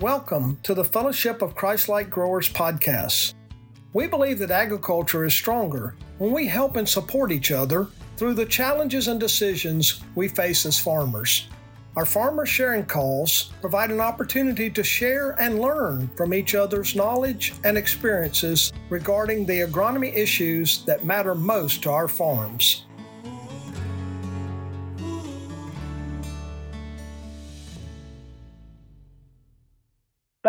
Welcome to the Fellowship of Christ-like Growers podcast. We believe that agriculture is stronger when we help and support each other through the challenges and decisions we face as farmers. Our farmer sharing calls provide an opportunity to share and learn from each other's knowledge and experiences regarding the agronomy issues that matter most to our farms.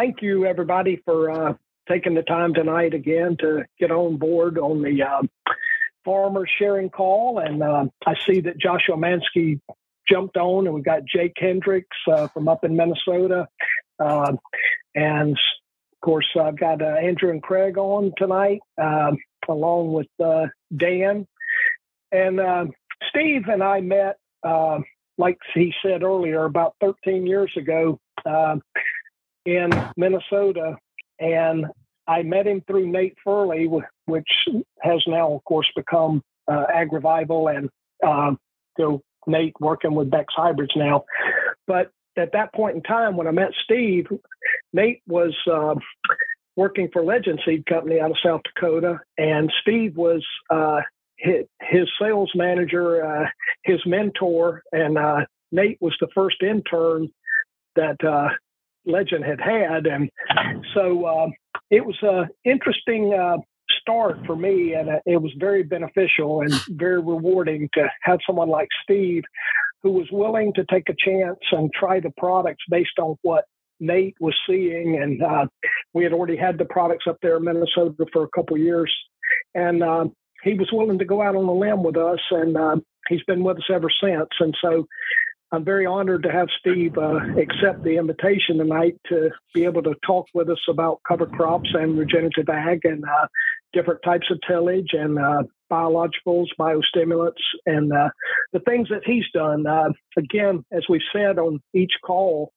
Thank you, everybody, for uh, taking the time tonight again to get on board on the uh, farmer sharing call. And uh, I see that Joshua Mansky jumped on, and we've got Jake Hendricks uh, from up in Minnesota. Uh, and of course, I've got uh, Andrew and Craig on tonight, um, along with uh, Dan. And Steve and I met, like he said earlier, about 13 years ago in Minnesota. And I met him through Nate Furley, which has now, of course, become uh, AgriVival and uh, so Nate working with Beck's Hybrids now. But at that point in time, when I met Steve, Nate was uh, working for Legend Seed Company out of South Dakota, and Steve was uh, his, his, sales manager, uh, his mentor, and uh, Nate was the first intern that uh, Legend had had, and so uh, it was an interesting uh, start for me, and it was very beneficial and very rewarding to have someone like Steve who was willing to take a chance and try the products based on what Nate was seeing. And uh, we had already had the products up there in Minnesota for a couple years. And uh, he was willing to go out on a limb with us, and uh, he's been with us ever since. And so I'm very honored to have Steve uh, accept the invitation tonight to be able to talk with us about cover crops and regenerative ag and uh, different types of tillage and uh, biologicals, biostimulants, and uh, the things that he's done. Uh, again, as we said on each call,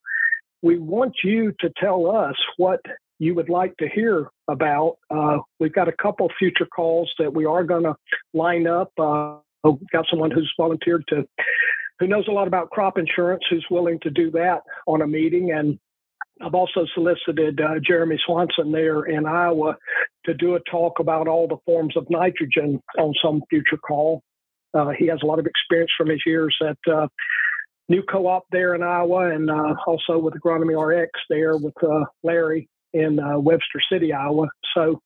we want you to tell us what you would like to hear about. Uh, we've got a couple future calls that we are going to line up. we've got someone who's volunteered to who knows a lot about crop insurance who's willing to do that on a meeting. And I've also solicited uh, Jeremy Swanson there in Iowa to do a talk about all the forms of nitrogen on some future call. Uh, he has a lot of experience from his years at uh, New Co-op there in Iowa, and uh, also with Agronomy RX there with uh, Larry in uh, Webster City, Iowa. So,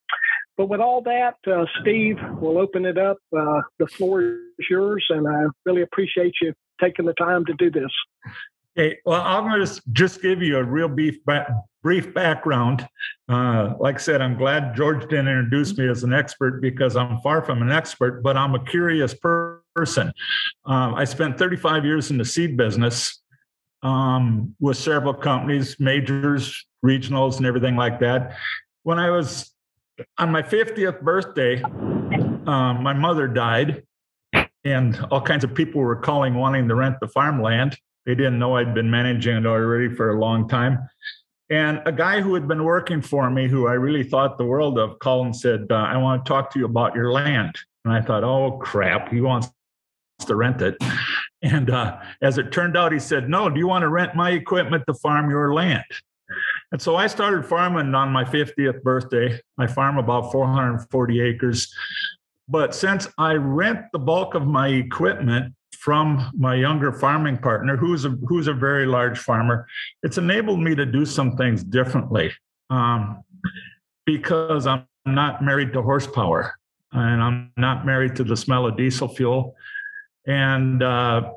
but with all that, Steve, we'll open it up. the floor is yours, and I really appreciate you taking the time to do this. Okay, well, I'm going to just give you a real brief, brief background. Uh, like I said, I'm glad George didn't introduce me as an expert because I'm far from an expert, but I'm a curious per- person. Um, I spent 35 years in the seed business um, with several companies, majors, regionals, and everything like that. When I was on my 50th birthday, um, my mother died and all kinds of people were calling wanting to rent the farmland. They didn't know I'd been managing it already for a long time. And a guy who had been working for me, who I really thought the world of, called and said, uh, I want to talk to you about your land. And I thought, oh, crap, he wants to rent it. And uh, as it turned out, he said, no, do you want to rent my equipment to farm your land? And so I started farming on my 50th birthday. I farm about 440 acres. But since I rent the bulk of my equipment from my younger farming partner, who's a who's a very large farmer, it's enabled me to do some things differently. Um, because I'm not married to horsepower, and I'm not married to the smell of diesel fuel, and uh,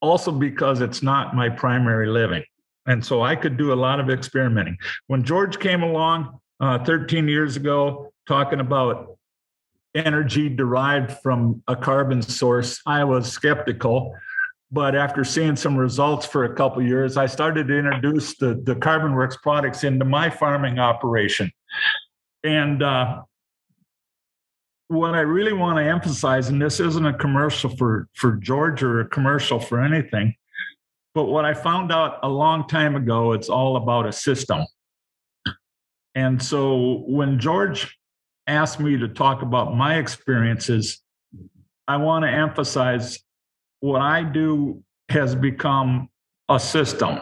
also because it's not my primary living. And so I could do a lot of experimenting. When George came along uh, 13 years ago, talking about energy derived from a carbon source, I was skeptical. But after seeing some results for a couple years, I started to introduce the, the CarbonWorks products into my farming operation. And uh, what I really want to emphasize, and this isn't a commercial for, for George or a commercial for anything, but what I found out a long time ago, it's all about a system. And so when George asked me to talk about my experiences, I want to emphasize what I do has become a system.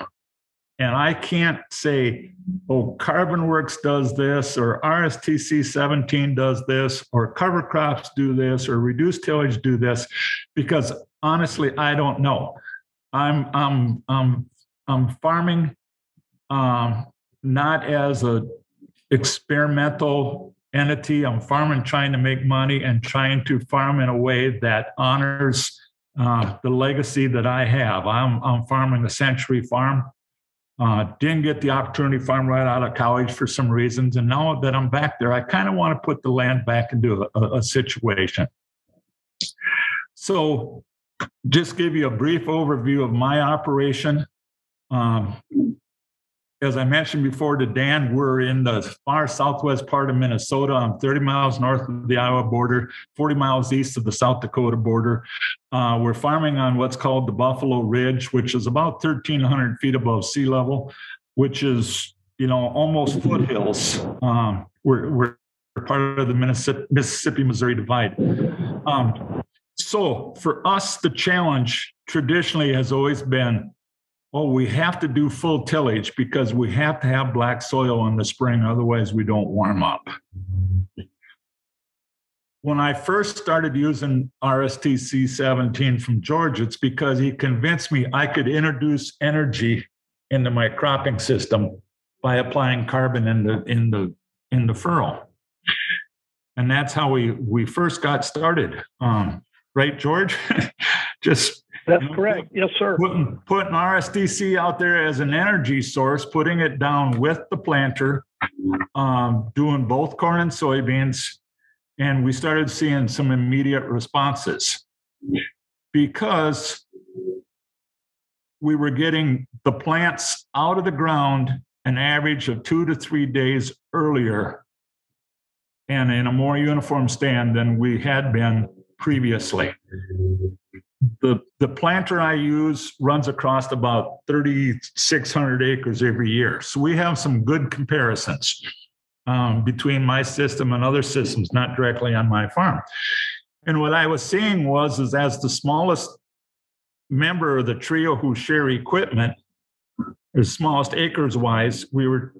and I can't say, oh, CarbonWorks does this, or RSTC 17 does this, or cover crops do this, or reduced tillage do this, because honestly, I don't know. I'm I'm I'm I'm farming um, not as a experimental entity. I'm farming trying to make money and trying to farm in a way that honors uh, the legacy that I have. I'm I'm farming a century farm. Uh, didn't get the opportunity to farm right out of college for some reasons, and now that I'm back there, I kind of want to put the land back into a, a situation. So just give you a brief overview of my operation. Um, as I mentioned before to Dan, we're in the far southwest part of Minnesota. I'm 30 miles north of the Iowa border, 40 miles east of the South Dakota border. Uh, we're farming on what's called the Buffalo Ridge, which is about 1,300 feet above sea level, which is, you know, almost foothills. Um, we're, we're part of the Mississippi Missouri divide. Um, so for us, the challenge traditionally has always been oh, we have to do full tillage because we have to have black soil in the spring, otherwise, we don't warm up. When I first started using RSTC 17 from George, it's because he convinced me I could introduce energy into my cropping system by applying carbon in the in the in the furrow. And that's how we we first got started. Um, right, George? Just that's you know, correct. Yes, sir. Putting, putting RSTC out there as an energy source, putting it down with the planter, um, doing both corn and soybeans, and we started seeing some immediate responses because we were getting the plants out of the ground an average of two to three days earlier and in a more uniform stand than we had been previously the the planter I use runs across about 3,600 acres every year. So we have some good comparisons um, between my system and other systems, not directly on my farm. And what I was seeing was, is as the smallest member of the trio who share equipment, the smallest acres wise, we were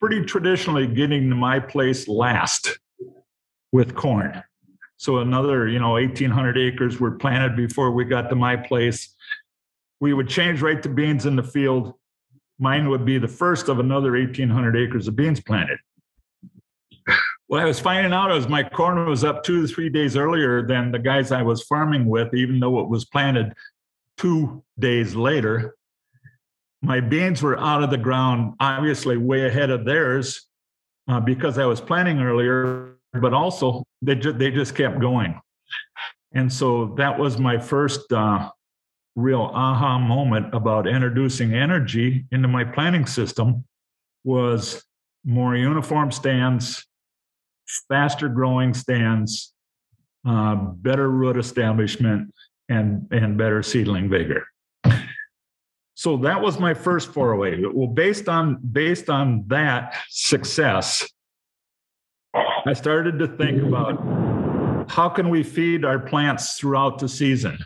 pretty traditionally getting to my place last with corn. So another, you know, 1,800 acres were planted before we got to my place. We would change right to beans in the field. Mine would be the first of another 1,800 acres of beans planted. What I was finding out was my corn was up two to three days earlier than the guys I was farming with, even though it was planted two days later. My beans were out of the ground, obviously way ahead of theirs uh, because I was planting earlier but also they just they just kept going. And so that was my first uh, real aha moment about introducing energy into my planning system was more uniform stands, faster growing stands, uh, better root establishment, and, and better seedling vigor. So that was my first foray. Well, based on based on that success, I started to think about how can we feed our plants throughout the season.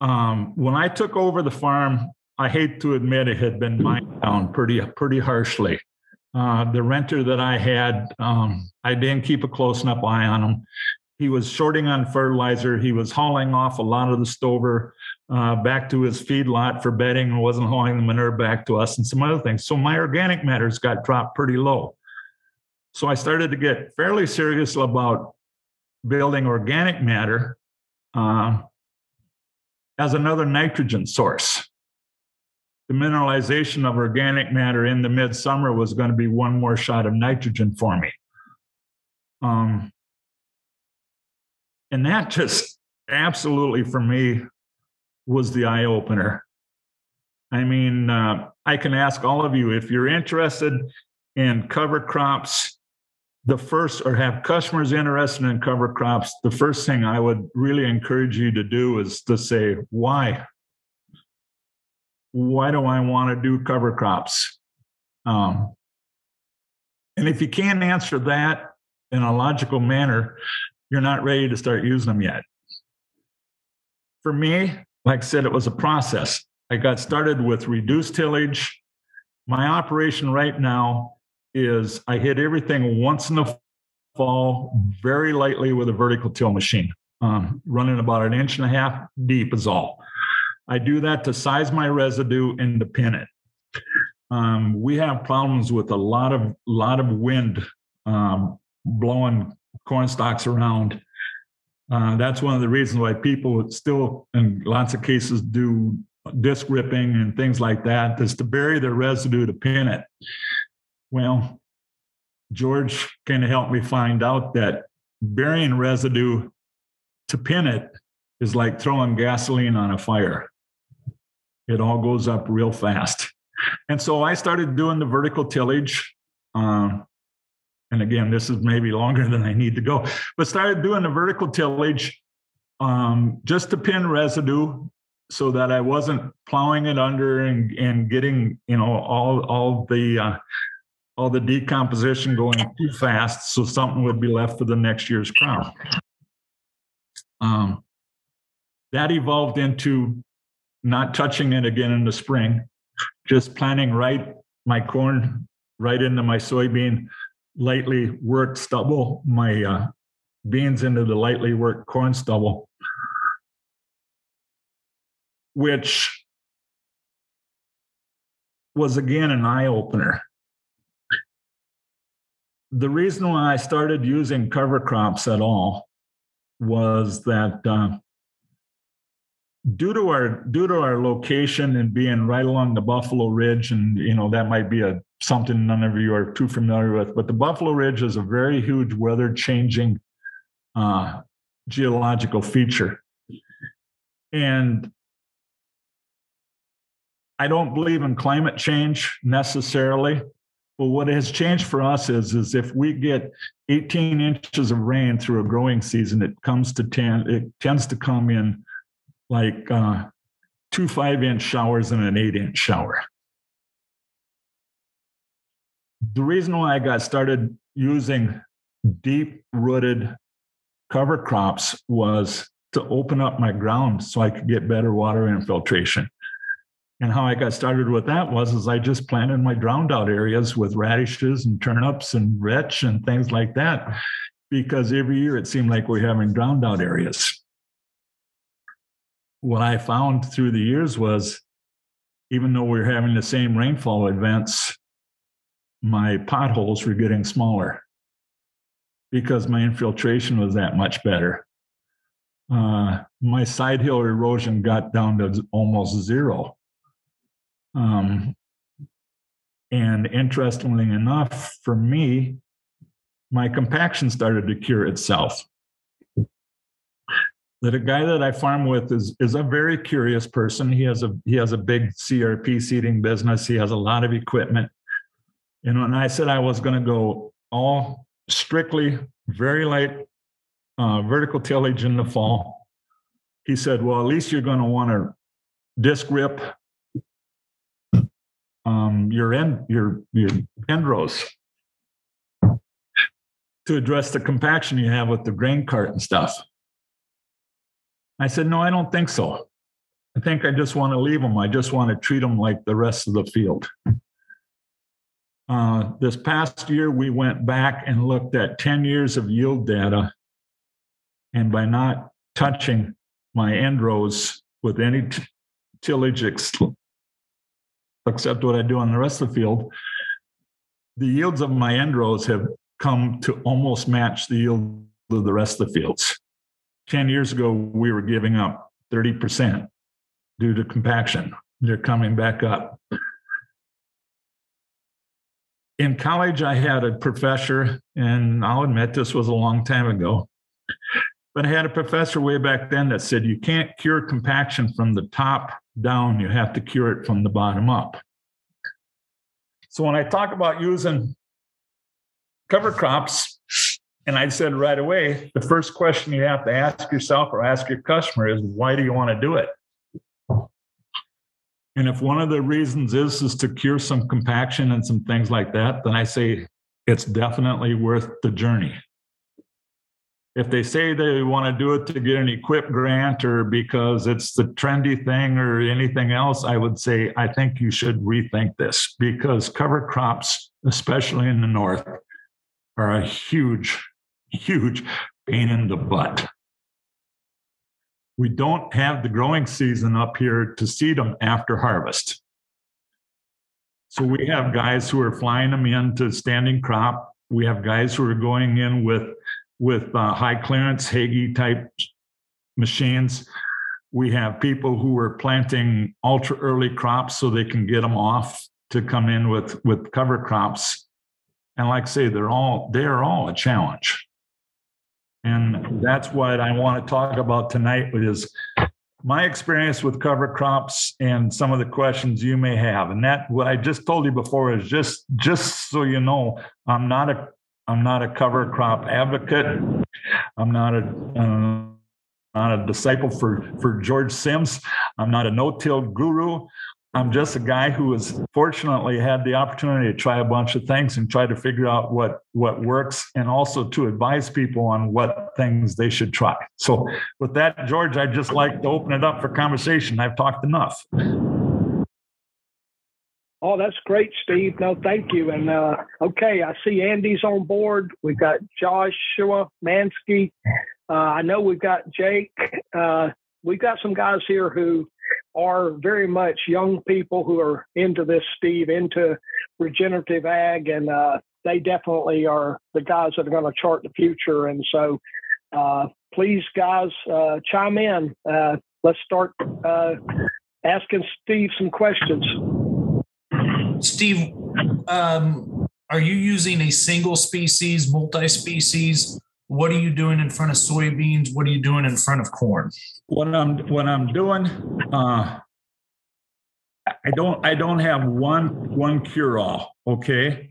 Um, when I took over the farm, I hate to admit it had been mined down pretty pretty harshly. Uh, the renter that I had, um, I didn't keep a close enough eye on him. He was shorting on fertilizer. He was hauling off a lot of the stover uh, back to his feed lot for bedding and wasn't hauling the manure back to us and some other things. So my organic matters got dropped pretty low. So I started to get fairly serious about building organic matter uh, as another nitrogen source. The mineralization of organic matter in the midsummer was going to be one more shot of nitrogen for me. Um, and that just absolutely for me was the eye opener. I mean, uh, I can ask all of you if you're interested in cover crops the first or have customers interested in cover crops, the first thing I would really encourage you to do is to say, why? Why do I want to do cover crops? Um, and if you can't answer that in a logical manner, you're not ready to start using them yet. For me, like I said, it was a process. I got started with reduced tillage. My operation right now is I hit everything once in the fall very lightly with a vertical till machine, um, running about an inch and a half deep is all. I do that to size my residue and to pin it. Um, we have problems with a lot of lot of wind um, blowing corn stalks around. Uh, that's one of the reasons why people still, in lots of cases, do disc ripping and things like that, is to bury their residue to pin it. Well, George kind of helped me find out that burying residue to pin it is like throwing gasoline on a fire. It all goes up real fast. And so I started doing the vertical tillage. Um, and again, this is maybe longer than I need to go, but started doing the vertical tillage um, just to pin residue so that I wasn't plowing it under and, and getting, you know, all, all the, uh, all the decomposition going too fast. So something would be left for the next year's crop. Um, that evolved into not touching it again in the spring, just planting right my corn right into my soybean, lightly worked stubble, my uh, beans into the lightly worked corn stubble, which was again an eye opener. The reason why I started using cover crops at all was that uh, due to our due to our location and being right along the Buffalo Ridge, and you know that might be a something none of you are too familiar with, but the Buffalo Ridge is a very huge weather changing uh, geological feature, and I don't believe in climate change necessarily. But what has changed for us is, is if we get 18 inches of rain through a growing season, it comes to 10, it tends to come in like uh, two five inch showers and an eight inch shower. The reason why I got started using deep rooted cover crops was to open up my ground so I could get better water infiltration. And how I got started with that was is I just planted my drowned out areas with radishes and turnips and vetch and things like that. Because every year it seemed like we're having drowned out areas what I found through the years was even though we are having the same rainfall events, my potholes were getting smaller because my infiltration was that much better. Uh, my side hill erosion got down to almost zero. Um, and interestingly enough, for me, my compaction started to cure itself that a guy that I farm with is is a very curious person. He has a he has a big CRP seeding business. He has a lot of equipment. And I said I was going to go all strictly very light uh, vertical tillage in the fall. He said, "Well, at least you're going to want to disc rip um, your end your your rows to address the compaction you have with the grain cart and stuff." I said, No, I don't think so. I think I just want to leave them. I just want to treat them like the rest of the field. Uh, this past year, we went back and looked at 10 years of yield data. And by not touching my end rows with any t- tillage ex- except what I do on the rest of the field, the yields of my end rows have come to almost match the yield of the rest of the fields. 10 years ago, we were giving up 30% due to compaction. They're coming back up. In college, I had a professor, and I'll admit this was a long time ago, but I had a professor way back then that said you can't cure compaction from the top down, you have to cure it from the bottom up. So when I talk about using cover crops, and I said right away, the first question you have to ask yourself or ask your customer is, why do you want to do it? And if one of the reasons is is to cure some compaction and some things like that, then I say it's definitely worth the journey. If they say they want to do it to get an EQIP grant or because it's the trendy thing or anything else, I would say I think you should rethink this because cover crops, especially in the north, are a huge, huge pain in the butt. We don't have the growing season up here to seed them after harvest. So we have guys who are flying them into standing crop. We have guys who are going in with with uh, high clearance Hagie type machines. We have people who are planting ultra early crops so they can get them off to come in with with cover crops. And like I say, they're all they're all a challenge. And that's what I want to talk about tonight is my experience with cover crops and some of the questions you may have. And that what I just told you before is just just so you know, I'm not a I'm not a cover crop advocate. I'm not a uh, not a disciple for for George Sims. I'm not a no-till guru. I'm just a guy who has fortunately had the opportunity to try a bunch of things and try to figure out what what works and also to advise people on what things they should try. So with that, George, I'd just like to open it up for conversation. I've talked enough. Oh, that's great, Steve. No, thank you. And uh, okay, I see Andy's on board. We've got Joshua Mansky. Uh, I know we've got Jake. Uh, we've got some guys here who are very much young people who are into this, Steve, into regenerative ag, and uh, they definitely are the guys that are going to chart the future. And so, uh, please, guys, uh, chime in. let's start asking Steve some questions. Steve, um, are you using a single species, multi species? What are you doing in front of soybeans? What are you doing in front of corn? What I'm what I'm doing, uh, I don't I don't have one one cure all. Okay,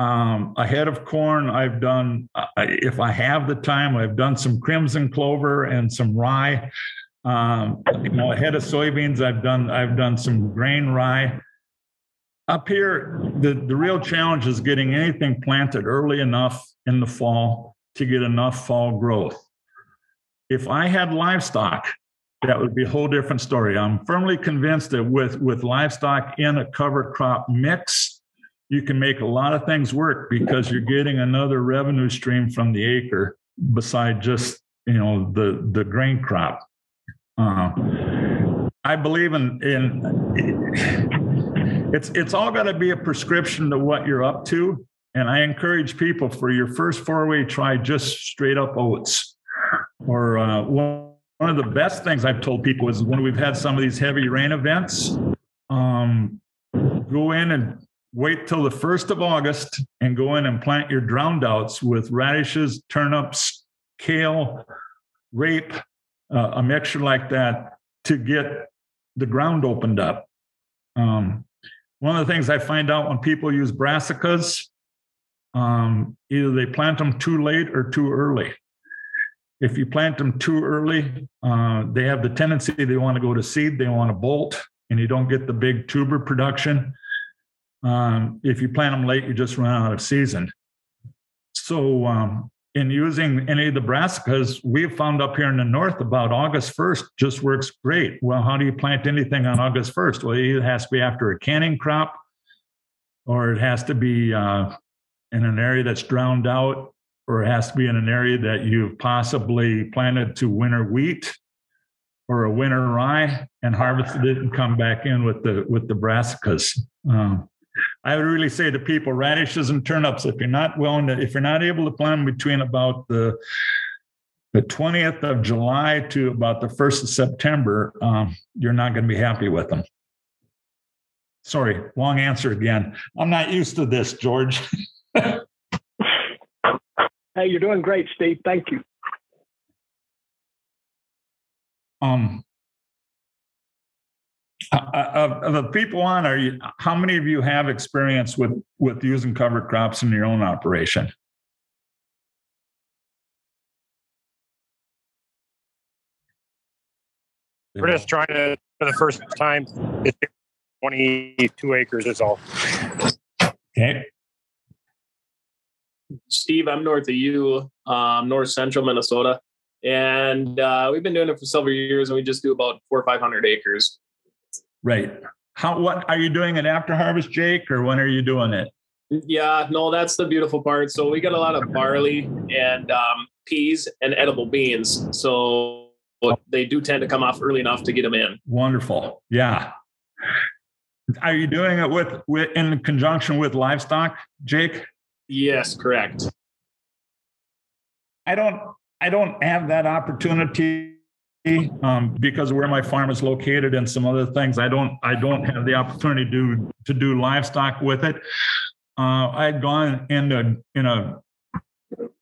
um, ahead of corn, I've done uh, if I have the time, I've done some crimson clover and some rye. Um, you know, ahead of soybeans, I've done I've done some grain rye up here, the, the real challenge is getting anything planted early enough in the fall to get enough fall growth. If I had livestock, that would be a whole different story. I'm firmly convinced that with, with livestock in a cover crop mix, you can make a lot of things work because you're getting another revenue stream from the acre beside just you know the the grain crop. Uh, I believe in in it's it's all got to be a prescription to what you're up to. And I encourage people for your first four way try just straight up oats. Or uh, one, of the best things I've told people is when we've had some of these heavy rain events, um, go in and wait till the first of August and go in and plant your drowned outs with radishes, turnips, kale, rape, uh, a mixture like that to get the ground opened up. Um, one of the things I find out when people use brassicas, um, either they plant them too late or too early. If you plant them too early, uh, they have the tendency they want to go to seed, they want to bolt, and you don't get the big tuber production. Um, if you plant them late, you just run out of season. So um, in using any of the brassicas, we've found up here in the north about August 1st just works great. Well, how do you plant anything on August 1st? Well, it has to be after a canning crop, or it has to be uh, in an area that's drowned out, or it has to be in an area that you've possibly planted to winter wheat or a winter rye and harvested it and come back in with the with the brassicas. Um, I would really say to people, radishes and turnips, if you're not willing to, if you're not able to plant between about the the 20th of July to about the 1st of September, um, you're not going to be happy with them. Sorry, long answer again. I'm not used to this, George. hey, you're doing great, Steve. Thank you. Um, uh, of, the people on, are you? How many of you have experience with with using cover crops in your own operation? We're just trying to for the first time. 22 acres is all. Okay. Steve, I'm north of you, um, north central Minnesota, and uh, we've been doing it for several years, and we just do about four or five hundred acres. Right. How? What are you doing it after harvest, Jake, or when are you doing it? Yeah, no, that's the beautiful part. So we get a lot of barley and um, peas and edible beans. So they do tend to come off early enough to get them in. Wonderful. Yeah. Are you doing it with, with in conjunction with livestock, Jake? Yes, correct. I don't I don't have that opportunity um, because where my farm is located and some other things. I don't I don't have the opportunity to to do livestock with it. Uh, I had gone in a in a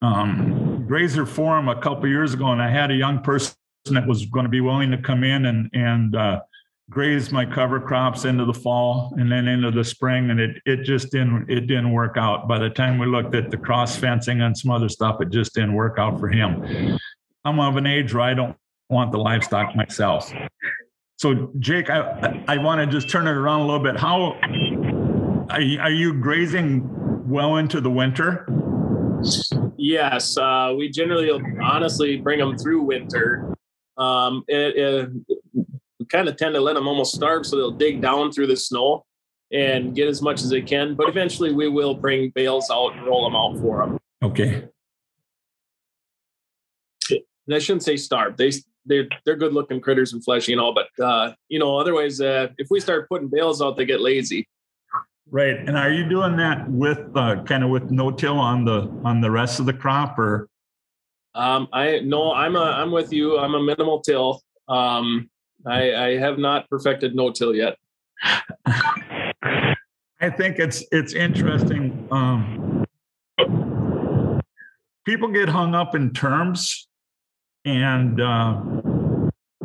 um, grazer forum a couple years ago, and I had a young person that was going to be willing to come in and and uh, graze my cover crops into the fall and then into the spring, and it it just didn't it didn't work out. By the time we looked at the cross fencing and some other stuff, it just didn't work out for him. I'm of an age where I don't want the livestock myself. So, Jake, I I want to just turn it around a little bit. How are you, are you grazing well into the winter? Yes, uh, we generally honestly bring them through winter. Um, it, it, we kind of tend to let them almost starve, so they'll dig down through the snow and get as much as they can. But eventually, we will bring bales out and roll them out for them. Okay. And I shouldn't say starve. They they're they're good looking critters and fleshy and all, but uh, you know, otherwise, uh, if we start putting bales out, they get lazy. Right. And are you doing that with uh, kind of with no till on the on the rest of the crop or? Um, I no, I'm a I'm with you. I'm a minimal till. Um, I, I have not perfected no till yet. I think it's it's interesting. Um, people get hung up in terms, and uh,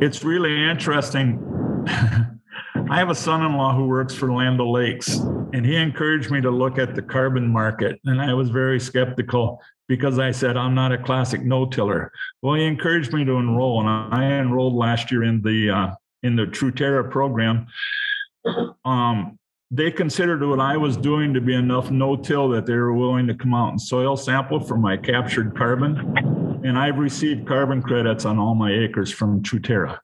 it's really interesting. I have a son-in-law who works for Land O'Lakes, and he encouraged me to look at the carbon market, and I was very skeptical because I said I'm not a classic no-tiller. Well, he encouraged me to enroll, and I enrolled last year in the uh, in the Truterra program. Um, they considered what I was doing to be enough no-till that they were willing to come out and soil sample for my captured carbon, and I've received carbon credits on all my acres from Truterra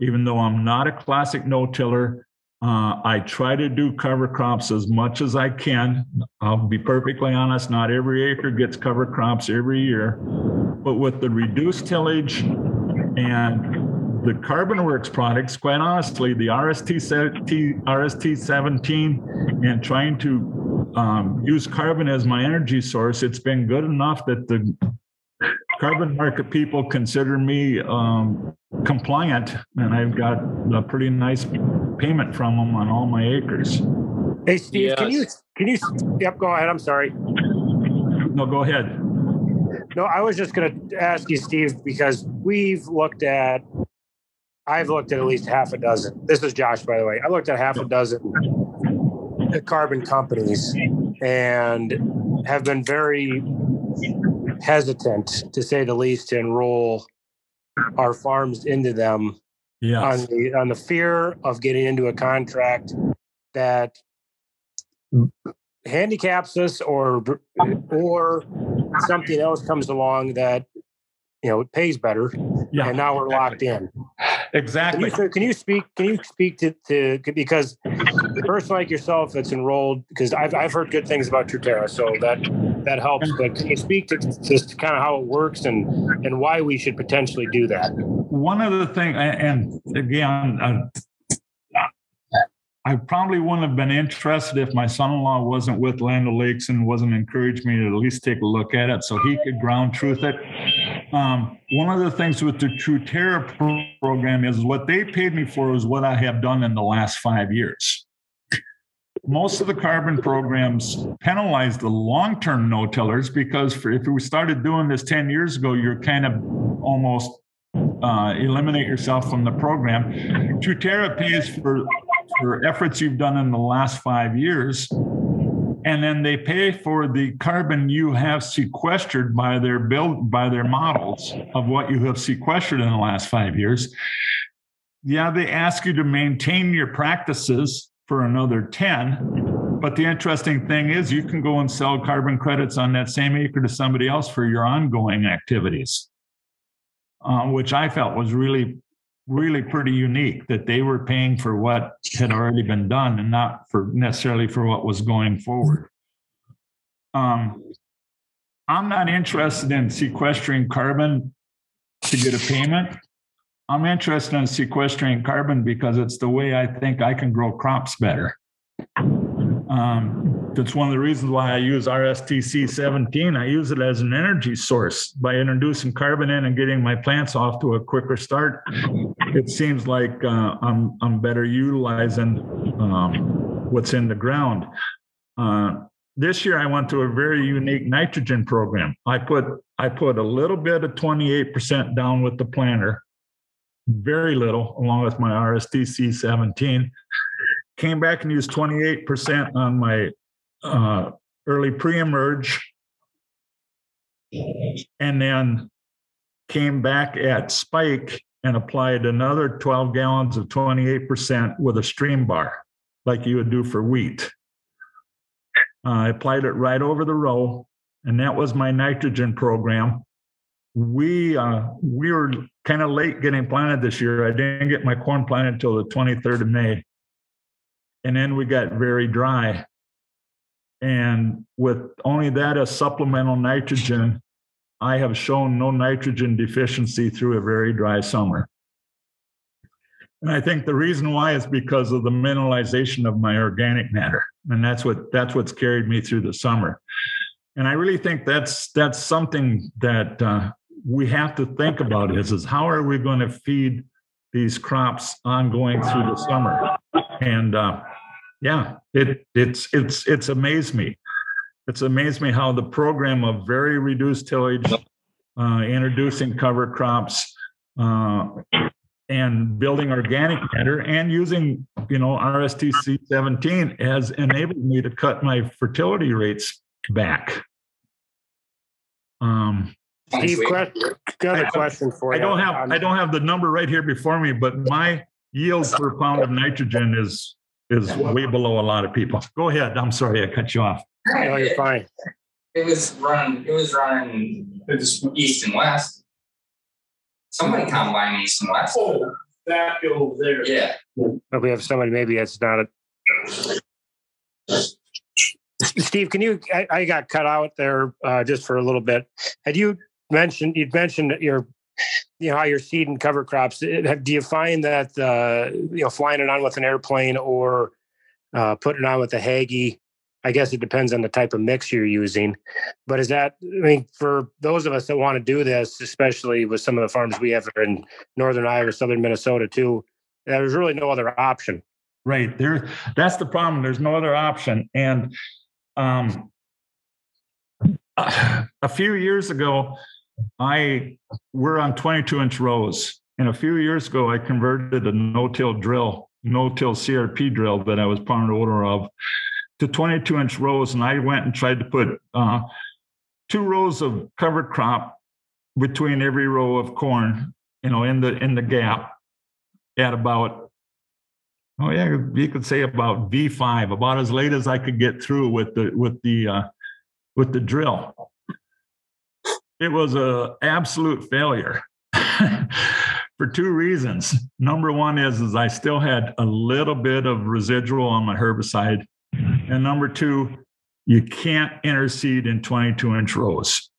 even though I'm not a classic no-tiller, uh, I try to do cover crops as much as I can. I'll be perfectly honest, not every acre gets cover crops every year, but with the reduced tillage and the CarbonWorks products, quite honestly, the RST, RST 17 and trying to um, use carbon as my energy source, it's been good enough that the carbon market people consider me um, compliant, and I've got a pretty nice payment from them on all my acres. Hey, Steve, yes. can you can you? Yep, go ahead. I'm sorry. No, go ahead. No, I was just going to ask you, Steve, because we've looked at. I've looked at at least half a dozen. This is Josh, by the way. I looked at half a dozen carbon companies and have been very hesitant, to say the least, to enroll our farms into them yes. on the on the fear of getting into a contract that handicaps us or or something else comes along that you know it pays better yeah, and now we're exactly. locked in exactly can you, can you, speak can you speak to, to because a person like yourself that's enrolled because I've, I've heard good things about Truterra so that that helps but can you speak to just kind of how it works and and why we should potentially do that one of the things and again uh, I probably wouldn't have been interested if my son-in-law wasn't with Land O'Lakes and wasn't encouraged me to at least take a look at it so he could ground truth it. Um, one of the things with the Truterra program is what they paid me for is what I have done in the last five years. Most of the carbon programs penalize the long-term no-tillers because for, if we started doing this 10 years ago, you're kind of almost uh, eliminate yourself from the program. Truterra pays for for efforts you've done in the last five years. And then they pay for the carbon you have sequestered by their build by their models of what you have sequestered in the last five years. Yeah, they ask you to maintain your practices for another 10 but the interesting thing is you can go and sell carbon credits on that same acre to somebody else for your ongoing activities, uh, which I felt was really, really pretty unique that they were paying for what had already been done and not for necessarily for what was going forward. Um, I'm not interested in sequestering carbon to get a payment. I'm interested in sequestering carbon because it's the way I think I can grow crops better. Um, that's one of the reasons why I use RSTC 17. I use it as an energy source by introducing carbon in and getting my plants off to a quicker start. It seems like uh, I'm, I'm better utilizing um, what's in the ground. Uh, this year I went to a very unique nitrogen program. I put I put a little bit of 28% down with the planter, very little, along with my RSTC 17 came back and used 28% on my uh, early pre-emerge. And then came back at spike and applied another 12 gallons of 28% with a stream bar like you would do for wheat. Uh, i applied it right over the row and that was my nitrogen program we uh, we were kind of late getting planted this year i didn't get my corn planted until the 23rd of may and then we got very dry. And with only that as supplemental nitrogen, I have shown no nitrogen deficiency through a very dry summer. And I think the reason why is because of the mineralization of my organic matter. And that's what that's what's carried me through the summer. And I really think that's that's something that uh, we have to think about is, is how are we going to feed these crops ongoing through the summer? And uh, yeah, it it's it's it's amazed me. It's amazed me how the program of very reduced tillage, uh, introducing cover crops, uh, and building organic matter, and using you know RSTC 17 has enabled me to cut my fertility rates back. Um, Steve, got a question for you. I don't have I don't have the number right here before me, but my yield per pound of nitrogen is is way below a lot of people. Go ahead. I'm sorry I cut you off. No, you're fine. It was running. It was running east and west. Somebody combine east and west. Oh, that over there. Yeah. But we have somebody. Maybe it's not a. Steve, can you? I, I got cut out there uh, just for a little bit. Had you mentioned? You'd mentioned your you know how you're seeding cover crops do you find that uh, you know flying it on with an airplane or uh, putting it on with a Hagie i guess it depends on the type of mix you're using but is that i mean for those of us that want to do this especially with some of the farms we have in northern iowa southern minnesota too there's really no other option right there that's the problem there's no other option and um, a few years ago I we're on 22 inch rows. And a few years ago, I converted a no-till drill, no-till CRP drill that I was part owner of, to 22 inch rows. And I went and tried to put uh, two rows of cover crop between every row of corn, you know, in the in the gap at about oh yeah, you could say about V5, about as late as I could get through with the with the uh, with the drill it was a absolute failure for two reasons. Number one is, is I still had a little bit of residual on my herbicide. And number two, you can't interseed in 22 inch rows.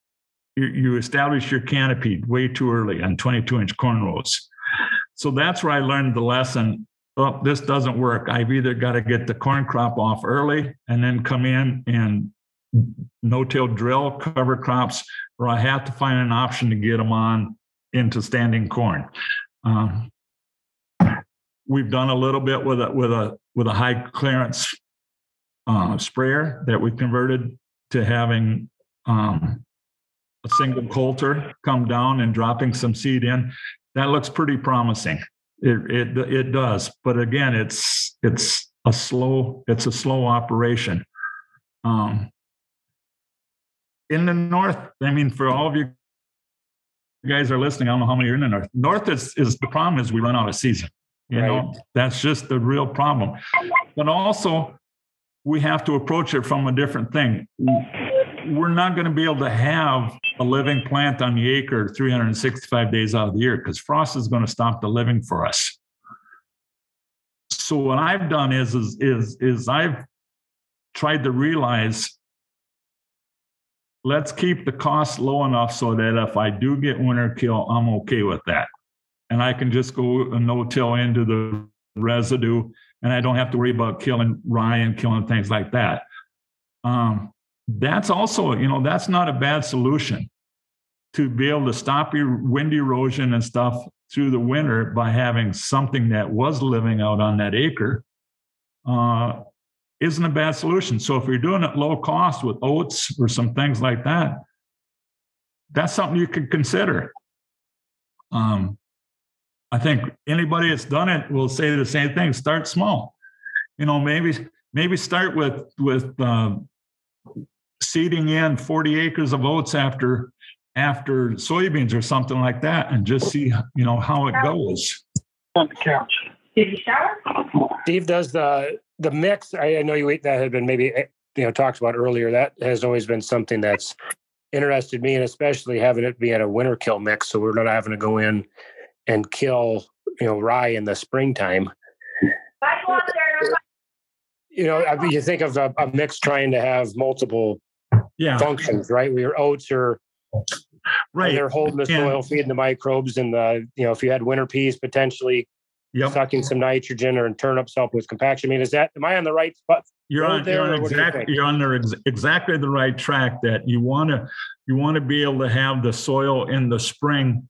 You, you establish your canopy way too early on 22 inch corn rows. So that's where I learned the lesson. Oh, this doesn't work. I've either got to get the corn crop off early and then come in and no-till drill cover crops, or I have to find an option to get them on into standing corn. Um, we've done a little bit with a with a with a high clearance uh, sprayer that we converted to having um, a single coulter come down and dropping some seed in. That looks pretty promising. It it it does, but again, it's it's a slow it's a slow operation. Um, in the north, I mean, for all of you guys are listening, I don't know how many are in the north. North is, is the problem is we run out of season. You right. know, that's just the real problem. But also, we have to approach it from a different thing. We're not going to be able to have a living plant on the acre 365 days out of the year because frost is going to stop the living for us. So what I've done is is is, is I've tried to realize let's keep the cost low enough so that if I do get winter kill, I'm okay with that. And I can just go a no-till into the residue and I don't have to worry about killing rye and killing things like that. Um, that's also, you know, that's not a bad solution to be able to stop your wind erosion and stuff through the winter by having something that was living out on that acre uh, isn't a bad solution. So if you're doing it low cost with oats or some things like that, that's something you could consider. Um, I think anybody that's done it will say the same thing. Start small. You know, maybe maybe start with with uh, seeding in 40 acres of oats after after soybeans or something like that, and just see you know how it goes. On the couch. Did you shower? Steve does the the mix. I, I know you that had been maybe eh, you know talked about earlier. That has always been something that's interested me, and especially having it be at a winter kill mix, so we're not having to go in and kill you know rye in the springtime. You know, I mean, you think of a, a mix trying to have multiple Yeah, functions, right? Where your oats are right. they're holding the And- soil, feeding the microbes, and the you know if you had winter peas potentially Yep. sucking some nitrogen or turnips help with compaction. I mean, is that am I on the right spot? You're on, there, you're on do you exactly you're on the ex- exactly the right track that you want to you want to be able to have the soil in the spring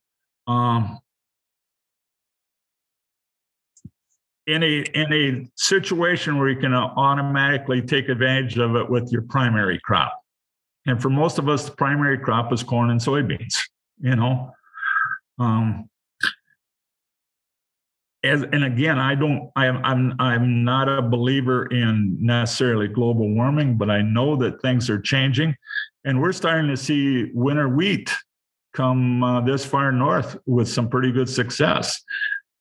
um in a in a situation where you can automatically take advantage of it with your primary crop and for most of us the primary crop is corn and soybeans you know um as, and again, I don't, I'm, I'm, I'm not a believer in necessarily global warming, but I know that things are changing, and we're starting to see winter wheat come uh, this far north with some pretty good success.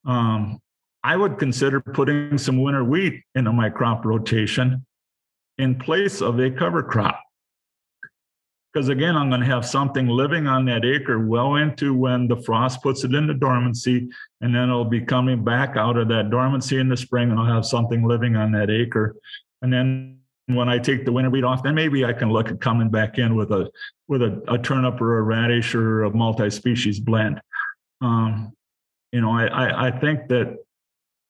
Um, I would consider putting some winter wheat into my crop rotation in place of a cover crop. Because again, I'm going to have something living on that acre well into when the frost puts it into dormancy, and then it'll be coming back out of that dormancy in the spring, and I'll have something living on that acre. And then when I take the winter wheat off, then maybe I can look at coming back in with a with a, a turnip or a radish or a multi-species blend. Um, you know, I, I I think that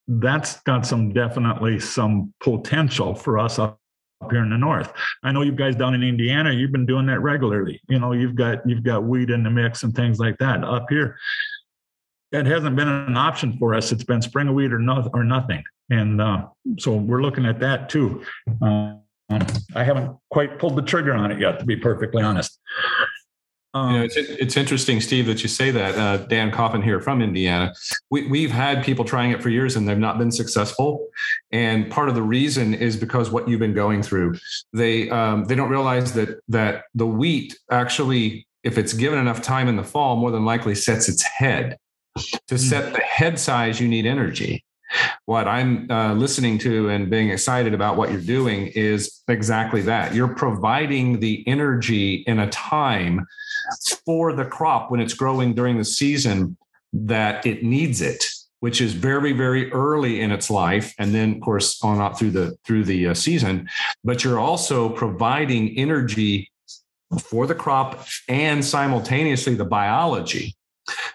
that's got some definitely some potential for us up here in the north. I know you guys down in Indiana, you've been doing that regularly. You know, you've got you've got weed in the mix and things like that. Up here, that hasn't been an option for us. It's been spring wheat or no, or nothing. And uh, so we're looking at that too. Um, I haven't quite pulled the trigger on it yet, to be perfectly honest. Um, You know, it's, it's interesting, Steve, that you say that. Uh, Dan Coffin here from Indiana. We, we've had people trying it for years and they've not been successful. And part of the reason is because what you've been going through. They um, they don't realize that that the wheat actually, if it's given enough time in the fall, more than likely sets its head. To set the head size, you need energy. What I'm uh, listening to and being excited about what you're doing is exactly that. You're providing the energy in a time for the crop when it's growing during the season that it needs it which is very very early in its life and then of course on out through the through the uh, season but you're also providing energy for the crop and simultaneously the biology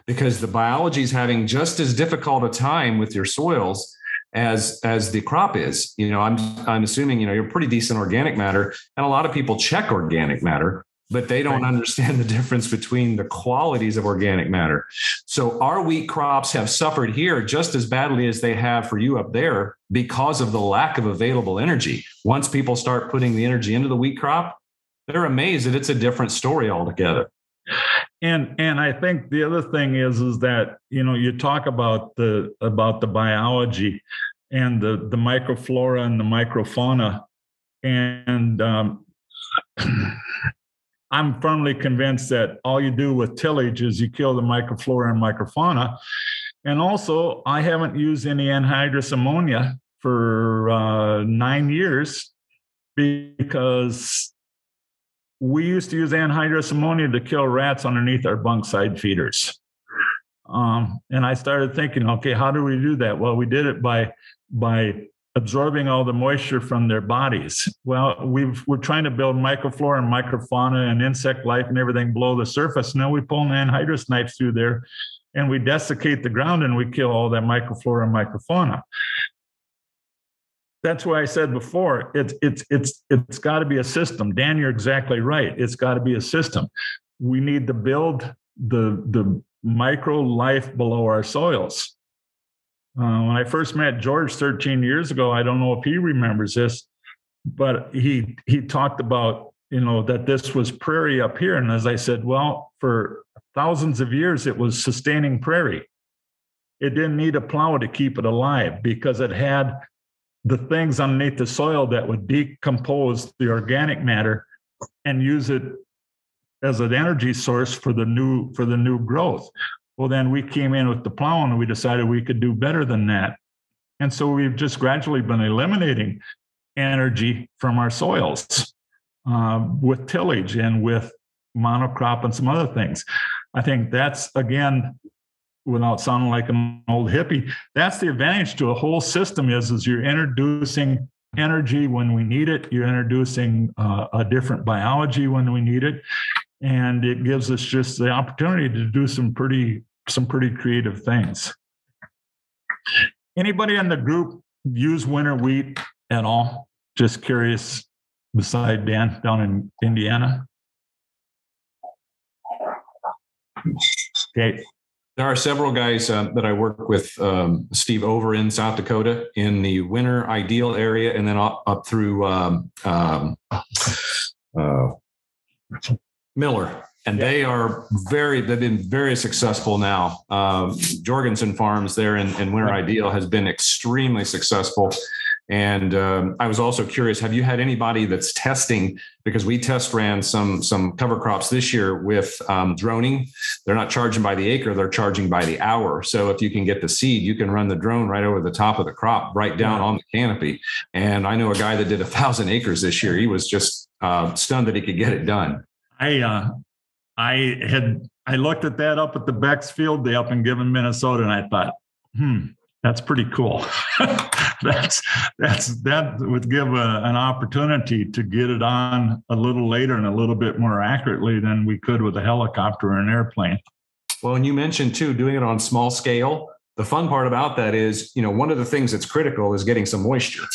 because the biology is having just as difficult a time with your soils as as the crop is you know i'm i'm assuming you know you're pretty decent organic matter and a lot of people check organic matter but they don't understand the difference between the qualities of organic matter. So our wheat crops have suffered here just as badly as they have for you up there because of the lack of available energy. Once people start putting the energy into the wheat crop, they're amazed that it's a different story altogether. And and I think the other thing is is that you know you talk about the about the biology and the the microflora and the microfauna and um, I'm firmly convinced that all you do with tillage is you kill the microflora and microfauna. And also, I haven't used any anhydrous ammonia for uh, nine years because we used to use anhydrous ammonia to kill rats underneath our bunk side feeders. Um, and I started thinking, okay, how do we do that? Well, we did it by by absorbing all the moisture from their bodies. Well, we've, we're trying to build microflora and microfauna and insect life and everything below the surface. Now we pull an anhydrous knife through there and we desiccate the ground and we kill all that microflora and microfauna. That's why I said before, it's it's it's it's got to be a system. Dan, you're exactly right. It's got to be a system. We need to build the the micro life below our soils. Uh, when I first met George 13 years ago, I don't know if he remembers this, but he he talked about you know that this was prairie up here, and as I said, well, for thousands of years it was sustaining prairie. It didn't need a plow to keep it alive because it had the things underneath the soil that would decompose the organic matter and use it as an energy source for the new for the new growth. Well, then we came in with the plow and we decided we could do better than that. And so we've just gradually been eliminating energy from our soils uh, with tillage and with monocrop and some other things. I think that's again, without sounding like an old hippie, that's the advantage to a whole system is, is you're introducing energy when we need it. You're introducing uh, a different biology when we need it. And it gives us just the opportunity to do some pretty some pretty creative things. Anybody in the group use winter wheat at all? Just curious, beside Dan down in Indiana. Okay. There are several guys uh, that I work with, um, Steve, over in South Dakota in the Winner ideal area, and then up, up through um, um, uh, Miller. And they are very they've been very successful now. Um, jorgensen farms there in, in Winner ideal has been extremely successful and um, i was also curious have you had anybody that's testing? Because we test ran some some cover crops this year with um, droning. They're not charging by the acre they're charging by the hour. So if you can get the seed you can run the drone right over the top of the crop right down on the canopy. And i know a guy that did a thousand acres this year. He was just uh, stunned that he could get it done. I uh, I had I looked at that up at the Beck's Field Day up in Gibbon, Minnesota, and I thought, hmm, that's pretty cool. that's that's that would give a, an opportunity to get it on a little later and a little bit more accurately than we could with a helicopter or an airplane. Well, and you mentioned too doing it on small scale. The fun part about that is, you know, one of the things that's critical is getting some moisture.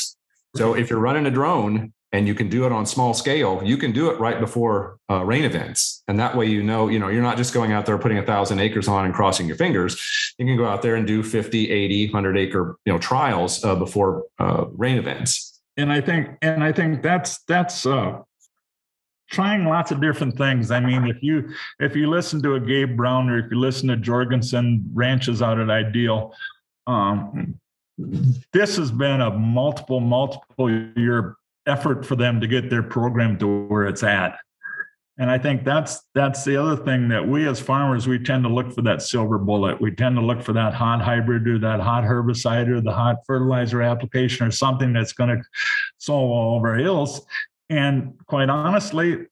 So if you're running a drone, and you can do it on small scale you can do it right before uh, rain events. And that way you know you know you're not just going out there putting a thousand acres on and crossing your fingers. You can go out there and do 50 80 100 acre you know trials uh, before uh, rain events. And i think and i think that's that's uh, trying lots of different things. I mean if you if you listen to a gabe brown or if you listen to jorgensen ranches out at ideal um, this has been a multiple multiple year effort for them to get their program to where it's at. And I think that's that's the other thing that we as farmers we tend to look for that silver bullet. We tend to look for that hot hybrid or that hot herbicide or the hot fertilizer application or something that's going to solve all of our ills. And quite honestly,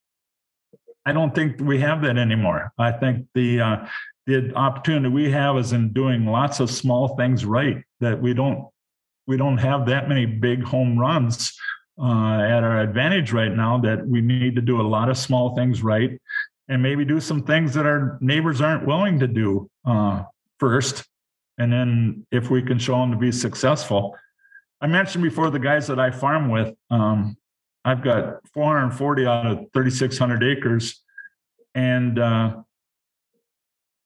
I don't think we have that anymore. I think the uh, the opportunity we have is in doing lots of small things right. That we don't we don't have that many big home runs uh, at our advantage right now that we need to do a lot of small things right and maybe do some things that our neighbors aren't willing to do uh, first. And then if we can show them to be successful. I mentioned before the guys that I farm with, um, I've got 440 out of 3,600 acres. And uh,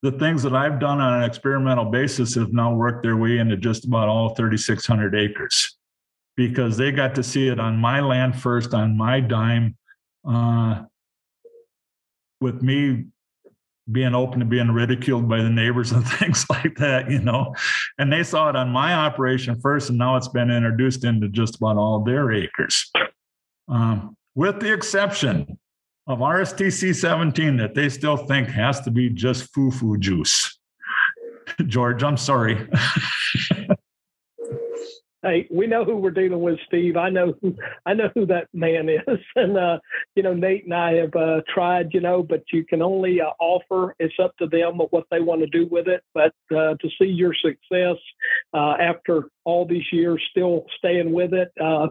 the things that I've done on an experimental basis have now worked their way into just about all 3,600 acres because they got to see it on my land first, on my dime, uh, with me being open to being ridiculed by the neighbors and things like that, you know. And they saw it on my operation first, and now it's been introduced into just about all their acres, um, with the exception of RSTC 17 that they still think has to be just foo foo juice. George, I'm sorry. hey, we know who we're dealing with, Steve. I know who I know who that man is, and uh, you know Nate and I have uh, tried, you know, but you can only uh, offer. It's up to them what they want to do with it. But uh, to see your success uh, after all these years, still staying with it, uh,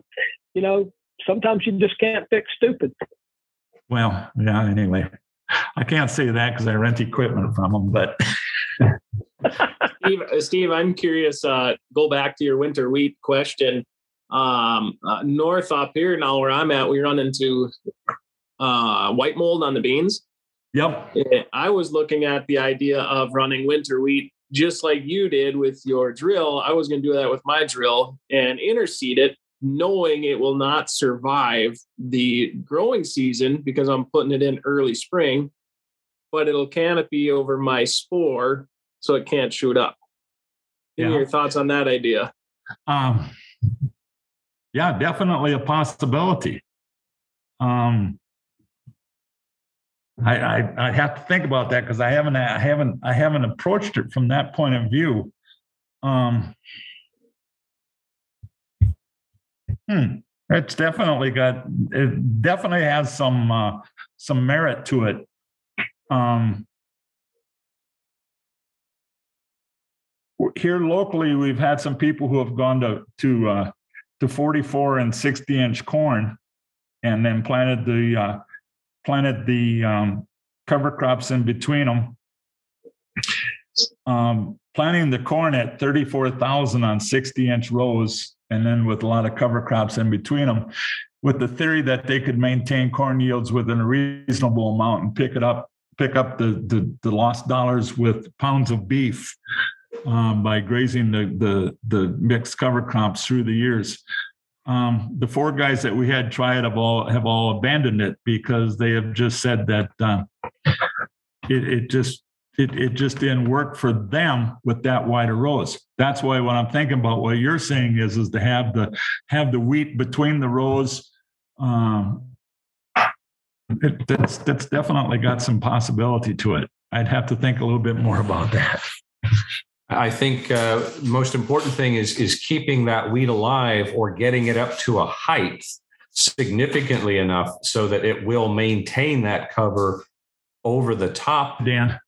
you know, sometimes you just can't fix stupid. Well, yeah. Anyway, I can't say that because I rent equipment from them, but. Steve, uh, Steve, I'm curious. Uh, go back to your winter wheat question. Um, uh, north up here now, where I'm at, we run into uh, white mold on the beans. Yep. Eh, I was looking at the idea of running winter wheat just like you did with your drill. I was going to do that with my drill and interseed it, knowing it will not survive the growing season because I'm putting it in early spring, but it'll canopy over my spore so it can't shoot up. Give Yeah. your thoughts on that idea. Um, yeah, definitely a possibility. Um, I, I I have to think about that because I haven't I haven't I haven't approached it from that point of view. Um, hmm, it's definitely got it definitely has some uh, some merit to it. Um, here locally, we've had some people who have gone to to uh, to 44 and 60 inch corn, and then planted the uh, planted the um, cover crops in between them. Um, planting the corn at 34,000 on 60 inch rows, and then with a lot of cover crops in between them, with the theory that they could maintain corn yields within a reasonable amount and pick it up, pick up the the, the lost dollars with pounds of beef um, by grazing the, the the mixed cover crops through the years. Um, the four guys that we had try it have all have all abandoned it because they have just said that uh, it, it just it, it just didn't work for them with that wider rows. That's why what I'm thinking about what you're saying is is to have the have the wheat between the rows. Um, it, that's that's definitely got some possibility to it. I'd have to think a little bit more about that. I think uh, most important thing is is keeping that weed alive or getting it up to a height significantly enough so that it will maintain that cover over the top. Dan,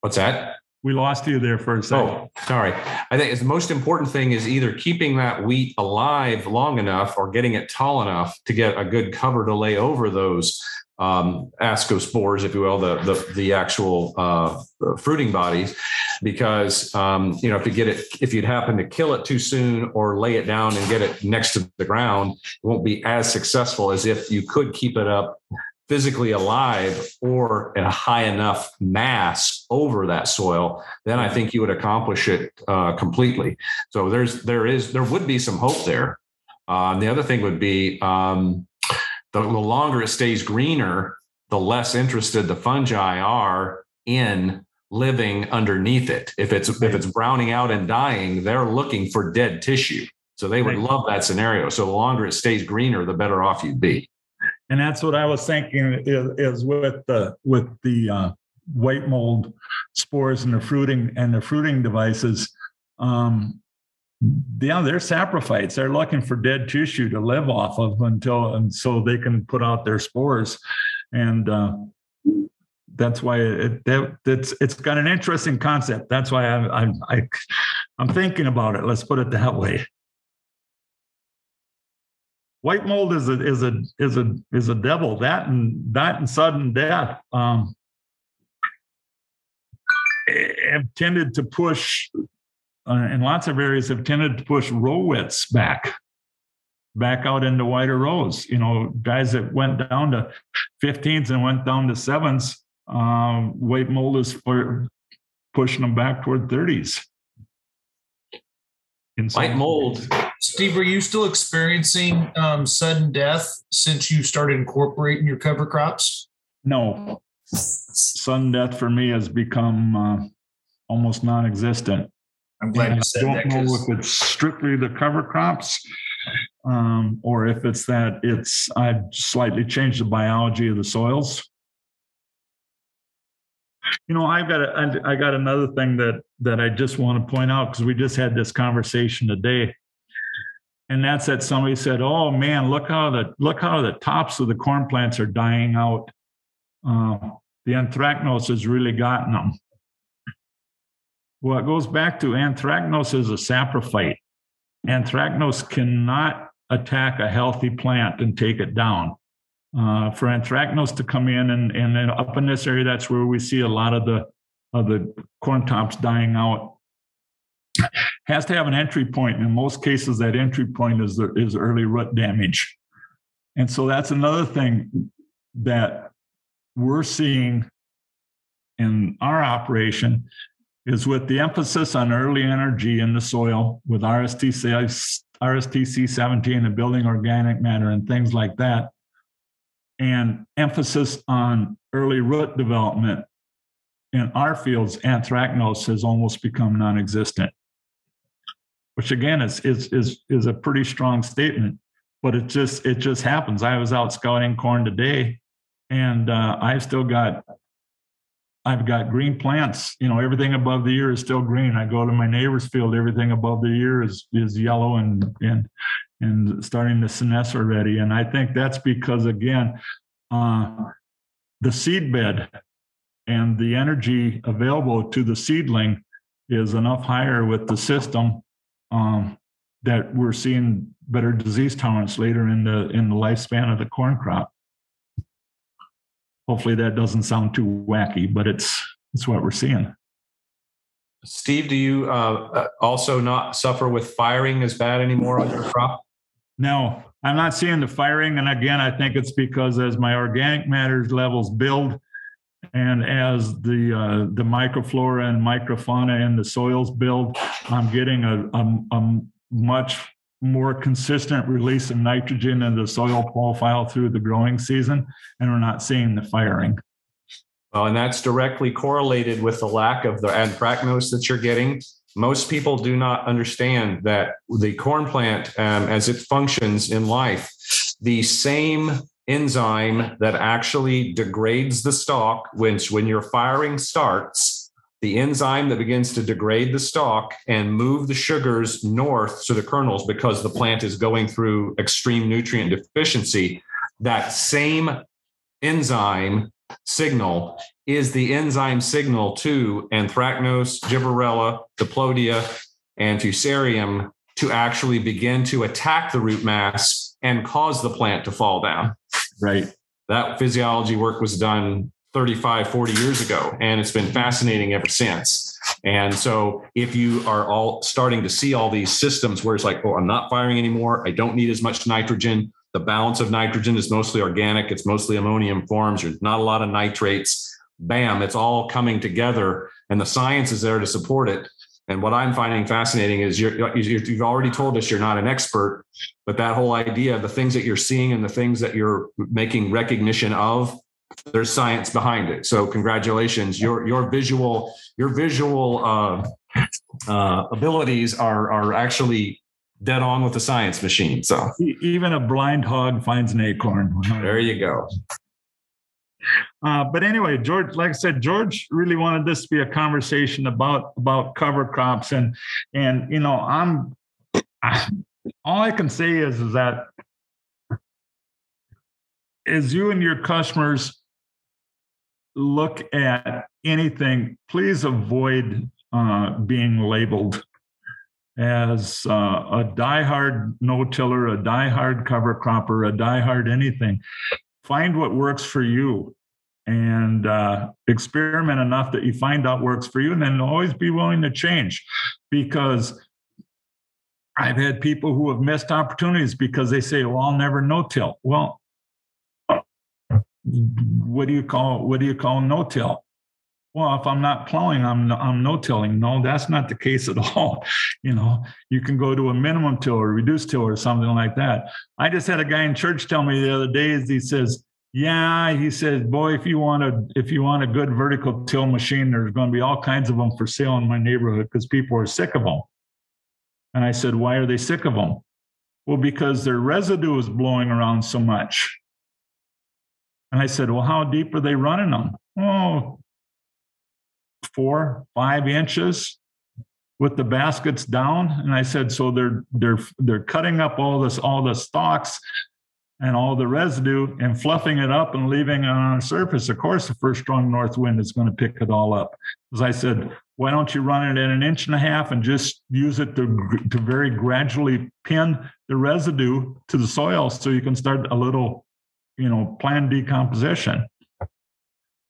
What's that? we lost you there for a second. Oh, sorry. I think the most important thing is either keeping that wheat alive long enough or getting it tall enough to get a good cover to lay over those um, ascospores, if you will, the the, the actual uh, fruiting bodies. Because um, you know, if you get it, if you'd happen to kill it too soon or lay it down and get it next to the ground, it won't be as successful as if you could keep it up physically alive or in a high enough mass over that soil, then I think you would accomplish it uh, completely. So there's there is there would be some hope there. Uh, the other thing would be um, the, the longer it stays greener, the less interested the fungi are in living underneath it. If it's if it's browning out and dying, they're looking for dead tissue. So they would love that scenario. So the longer it stays greener, the better off you'd be. And that's what I was thinking is, is with the with the uh, white mold spores and the fruiting and the fruiting devices. Um, yeah, they're saprophytes. They're looking for dead tissue to live off of until and so they can put out their spores, and uh, that's why it that it's it's got an interesting concept. That's why I'm I'm I, I'm thinking about it. Let's put it that way. White mold is a is a is a is a devil. That and that and sudden death um, have tended to push, uh, in lots of areas, have tended to push row widths back, back out into wider rows. You know, guys that went down to 15s and went down to sevens, um, white mold is for pushing them back toward 30s. In some- White mold Steve, are you still experiencing um, sudden death since you started incorporating your cover crops? No, sudden death for me has become uh, almost non-existent. I'm glad And you I don't that know if it's strictly the cover crops, um, or if it's that it's I've slightly changed the biology of the soils. You know, I've got a, I I got another thing that that I just want to point out because we just had this conversation today. and that's that somebody said, "Oh man, look how the look how the tops of the corn plants are dying out. Uh, the anthracnose has really gotten them." Well, it goes back to anthracnose is a saprophyte. Anthracnose cannot attack a healthy plant and take it down. Uh, for anthracnose to come in and, and then up in this area, that's where we see a lot of the of the corn tops dying out. Has to have an entry point. In most cases, that entry point is the, is early root damage, and so that's another thing that we're seeing in our operation is with the emphasis on early energy in the soil with RSTC, RSTC 17 and building organic matter and things like that, and emphasis on early root development in our fields, anthracnose has almost become non-existent, which again is is is is a pretty strong statement. But it just it just happens. I was out scouting corn today, and uh, I've still got I've got green plants. You know, everything above the ear is still green. I go to my neighbor's field, everything above the ear is is yellow and and and starting to senesce already. And I think that's because again, uh, the seed bed and the energy available to the seedling is enough higher with the system um, that we're seeing better disease tolerance later in the in the lifespan of the corn crop hopefully that doesn't sound too wacky, but it's it's what we're seeing. Steve, do you uh, uh, also not suffer with firing as bad anymore on your crop? No, I'm not seeing the firing. And again, I think it's because as my organic matters levels build and as the uh, the microflora and microfauna in the soils build, I'm getting a, a, a much more consistent release of nitrogen in the soil profile through the growing season, and we're not seeing the firing. Well, and that's directly correlated with the lack of the anthracnose that you're getting. Most people do not understand that the corn plant, um, as it functions in life, the same enzyme that actually degrades the stalk, which when your firing starts, the enzyme that begins to degrade the stalk and move the sugars north to the kernels because the plant is going through extreme nutrient deficiency. That same enzyme signal is the enzyme signal to anthracnose, gibberella, diplodia, and fusarium to actually begin to attack the root mass and cause the plant to fall down. Right. That physiology work was done 35, 40 years ago. And it's been fascinating ever since. And so if you are all starting to see all these systems where it's like, oh, I'm not firing anymore, I don't need as much nitrogen. The balance of nitrogen is mostly organic, it's mostly ammonium forms, there's not a lot of nitrates. Bam, it's all coming together, and the science is there to support it. And what I'm finding fascinating is you're, you've already told us you're not an expert, but that whole idea, of the things that you're seeing and the things that you're making recognition of, there's science behind it. So congratulations, your your visual your visual uh, uh, abilities are are actually dead on with the science machine. So even a blind hog finds an acorn. There you go. Uh, but anyway, George, like I said, George really wanted this to be a conversation about about cover crops, and and you know, I'm I, all I can say is is that as you and your customers look at anything, please avoid uh, being labeled as uh, a diehard no-tiller, a diehard cover cropper, a diehard anything. Find what works for you and uh, experiment enough that you find out works for you, and then always be willing to change because I've had people who have missed opportunities because they say, "Well, I'll never no-till." Well, what do you call what do you call no-till? Well, if I'm not plowing, I'm I'm no-tilling. No, that's not the case at all. You know, you can go to a minimum till or reduced till or something like that. I just had a guy in church tell me the other day. He says, "Yeah," he says, "Boy, if you want a if you want a good vertical till machine, there's going to be all kinds of them for sale in my neighborhood because people are sick of them." And I said, "Why are they sick of them?" Well, because their residue is blowing around so much. And I said, Well, how deep are they running them? Oh, four, five inches. with the baskets down. And I said, so they're they're they're cutting up all this, all the stalks and all the residue and fluffing it up and leaving it on the surface. Of course, the first strong north wind is going to pick it all up. As I said, why don't you run it in an inch and a half and just use it to, to very gradually pin the residue to the soil so you can start a little, you know, planned decomposition.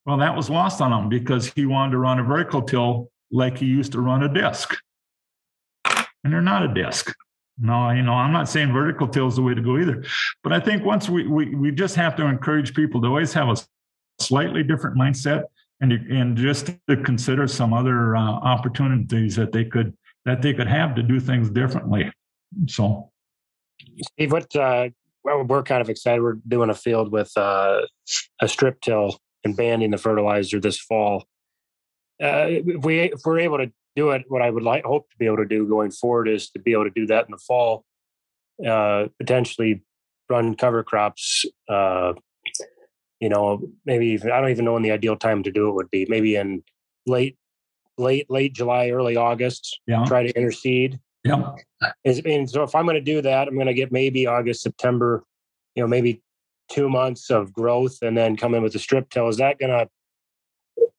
Well, that was lost on him because he wanted to run a vertical till like he used to run a disc. And they're not a disc. No, you know, I'm not saying vertical till is the way to go either. But I think once we we we just have to encourage people to always have a slightly different mindset and and just to consider some other uh, opportunities that they could that they could have to do things differently. So, Steve, what uh, well, we're kind of excited. We're doing a field with uh, a strip till and banding the fertilizer this fall. Uh, if we if we're able to do it, what I would like hope to be able to do going forward is to be able to do that in the fall, uh, potentially run cover crops. Uh, you know, maybe even, I don't even know when the ideal time to do it would be. Maybe in late, late, late July, early August. Yeah. Try to interseed. Yeah, and so if I'm going to do that, I'm going to get maybe August, September, you know, maybe two months of growth, and then come in with a strip till. Is that going to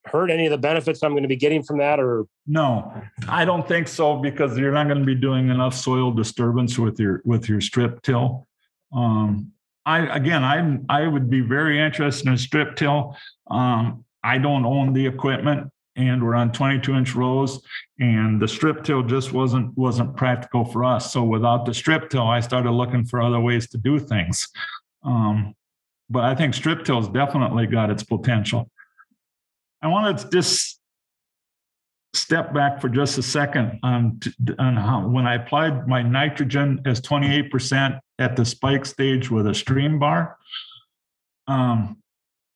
hurt any of the benefits I'm going to be getting from that, or no, I don't think so because you're not going to be doing enough soil disturbance with your with your strip till. Um, I again, I I would be very interested in strip till. Um, I don't own the equipment, and we're on 22 inch rows, and the strip till just wasn't wasn't practical for us. So without the strip till, I started looking for other ways to do things. Um, but I think strip till's definitely got its potential. I want to just step back for just a second on, on how when I applied my nitrogen as 28% at the spike stage with a stream bar. Um,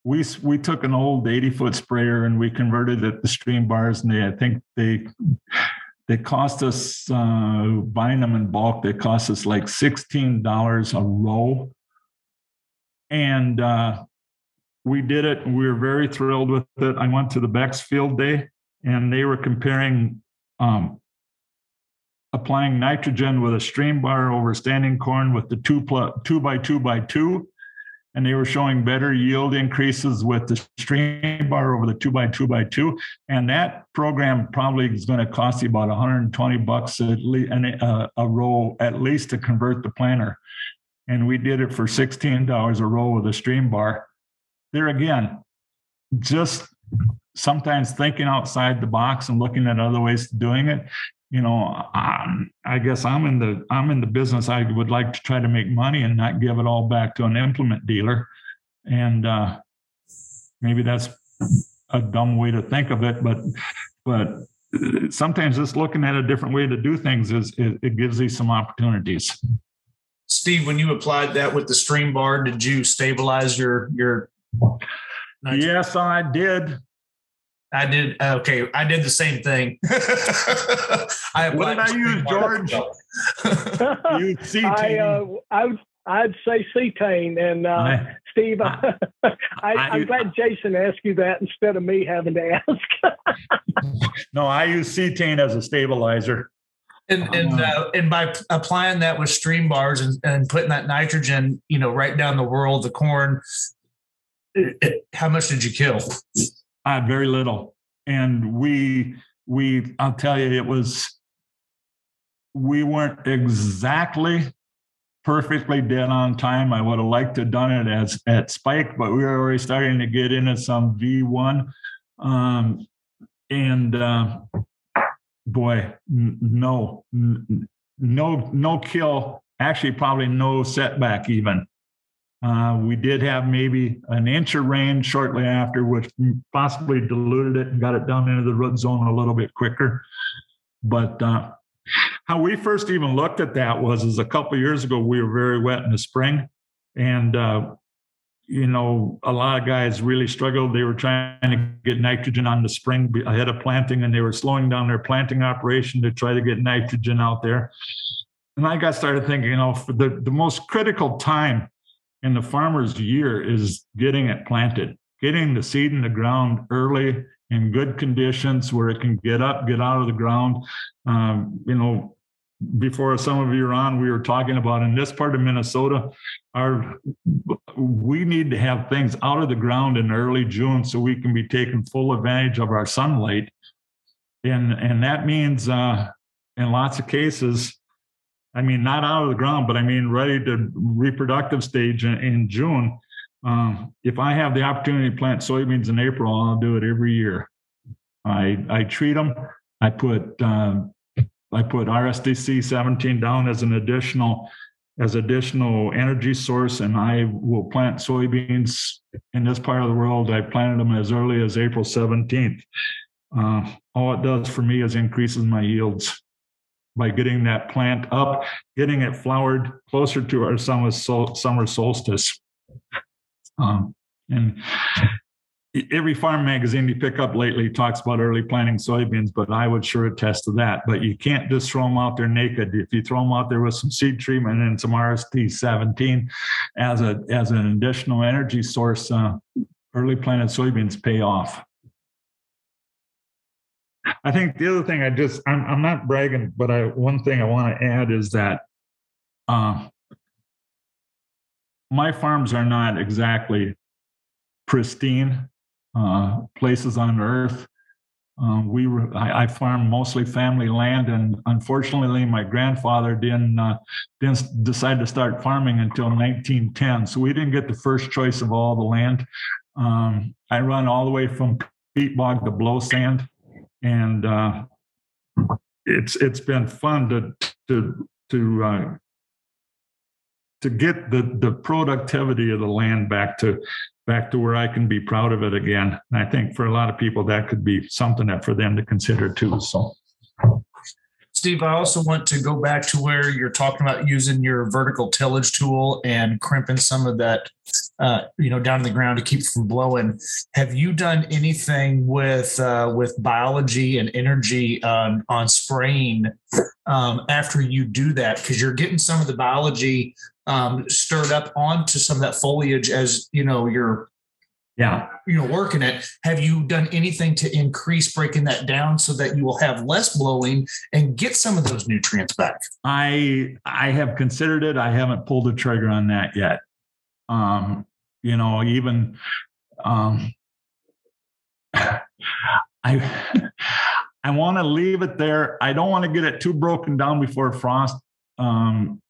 we we took an old 80 foot sprayer and we converted it to stream bars, and they I think they they cost us uh, buying them in bulk. They cost us like sixteen dollars a row, and uh, we did it. We were very thrilled with it. I went to the Beck's Field Day, and they were comparing um, applying nitrogen with a stream bar over standing corn with the two plus two by two by two, and they were showing better yield increases with the stream bar over the two by two by two. And that program probably is going to cost you about 120 bucks at least uh, a row at least to convert the planter. And we did it for $16 a row with a stream bar. There again, just sometimes thinking outside the box and looking at other ways of doing it you know um, i guess i'm in the i'm in the business. I would like to try to make money and not give it all back to an implement dealer. And uh, maybe that's a dumb way to think of it but but sometimes just looking at a different way to do things is it, it gives you some opportunities. Steve, when you applied that with the stream bar, did you stabilize your your? yes i did I did. Okay, I did the same thing. I what did I use, George? you I, uh, I would, I'd say cetane, and uh, I, Steve, I, I, am glad Jason asked you that instead of me having to ask. no, I use cetane as a stabilizer. And and uh, and by applying that with stream bars and, and putting that nitrogen, you know, right down the whorl of the corn, it, it, how much did you kill? Uh, very little. And we, we, I'll tell you, it was, we weren't exactly perfectly dead on time. I would have liked to have done it as at Spike, but we were already starting to get into some V1. Um, and uh, boy, n- no, n- no, no kill. Actually, probably no setback even. Uh, we did have maybe an inch of rain shortly after, which possibly diluted it and got it down into the root zone a little bit quicker. But uh, how we first even looked at that was is a couple years ago we were very wet in the spring, and uh, you know a lot of guys really struggled. They were trying to get nitrogen on the spring ahead of planting, and they were slowing down their planting operation to try to get nitrogen out there. And I got started thinking, you know, the, the most critical time in the farmer's year is getting it planted, getting the seed in the ground early in good conditions where it can get up, get out of the ground. Um, you know, before some of you are on, we were talking about in this part of Minnesota, our we need to have things out of the ground in early June so we can be taking full advantage of our sunlight. And and that means uh, in lots of cases, I mean not out of the ground, but I mean ready to reproductive stage in, in June. Um, if I have the opportunity to plant soybeans in April, I'll do it every year. I I treat them. I put um, I put RSTC 17 down as an additional as additional energy source, and I will plant soybeans in this part of the world. I planted them as early as April 17th. Uh, all it does for me is increases my yields by getting that plant up, getting it flowered closer to our summer, summer solstice. Um, and every farm magazine you pick up lately talks about early planting soybeans, but I would sure attest to that. But you can't just throw them out there naked. If you throw them out there with some seed treatment and some RSD 17 as a as an additional energy source, uh, early planted soybeans pay off. I think the other thing I just I'm, I'm not bragging, but I one thing I want to add is that uh, my farms are not exactly pristine uh, places on earth. Um, we I, I farmed mostly family land, and unfortunately, my grandfather didn't uh, didn't decide to start farming until 1910. So we didn't get the first choice of all the land. Um, I run all the way from peat bog to blow sand, and uh, it's it's been fun to to to uh, to get the the productivity of the land back to back to where I can be proud of it again. And I think for a lot of people, that could be something that for them to consider too. So. Steve, I also want to go back to where you're talking about using your vertical tillage tool and crimping some of that, uh, you know, down in the ground to keep from blowing. Have you done anything with uh, with biology and energy on on spraying um, after you do that? Because you're getting some of the biology um, stirred up onto some of that foliage as you know you're yeah. You know working it have you done anything to increase breaking that down so that you will have less blowing and get some of those nutrients back? I i have considered it. I haven't pulled the trigger on that yet. Um you know even um i i want to leave it there. I don't want to get it too broken down before frost. Um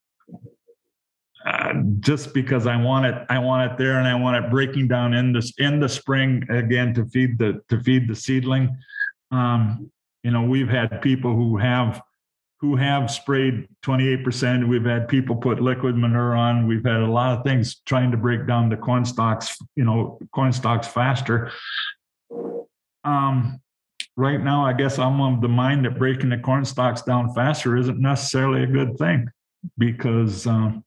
uh, just because I want it, I want it there, and I want it breaking down in this in the spring again to feed the to feed the seedling. Um, you know, we've had people who have who have sprayed 28%. We've had people put liquid manure on. We've had a lot of things trying to break down the corn stalks, you know, corn stalks faster. Um, right now, I guess I'm of the mind that breaking the corn stalks down faster isn't necessarily a good thing because um,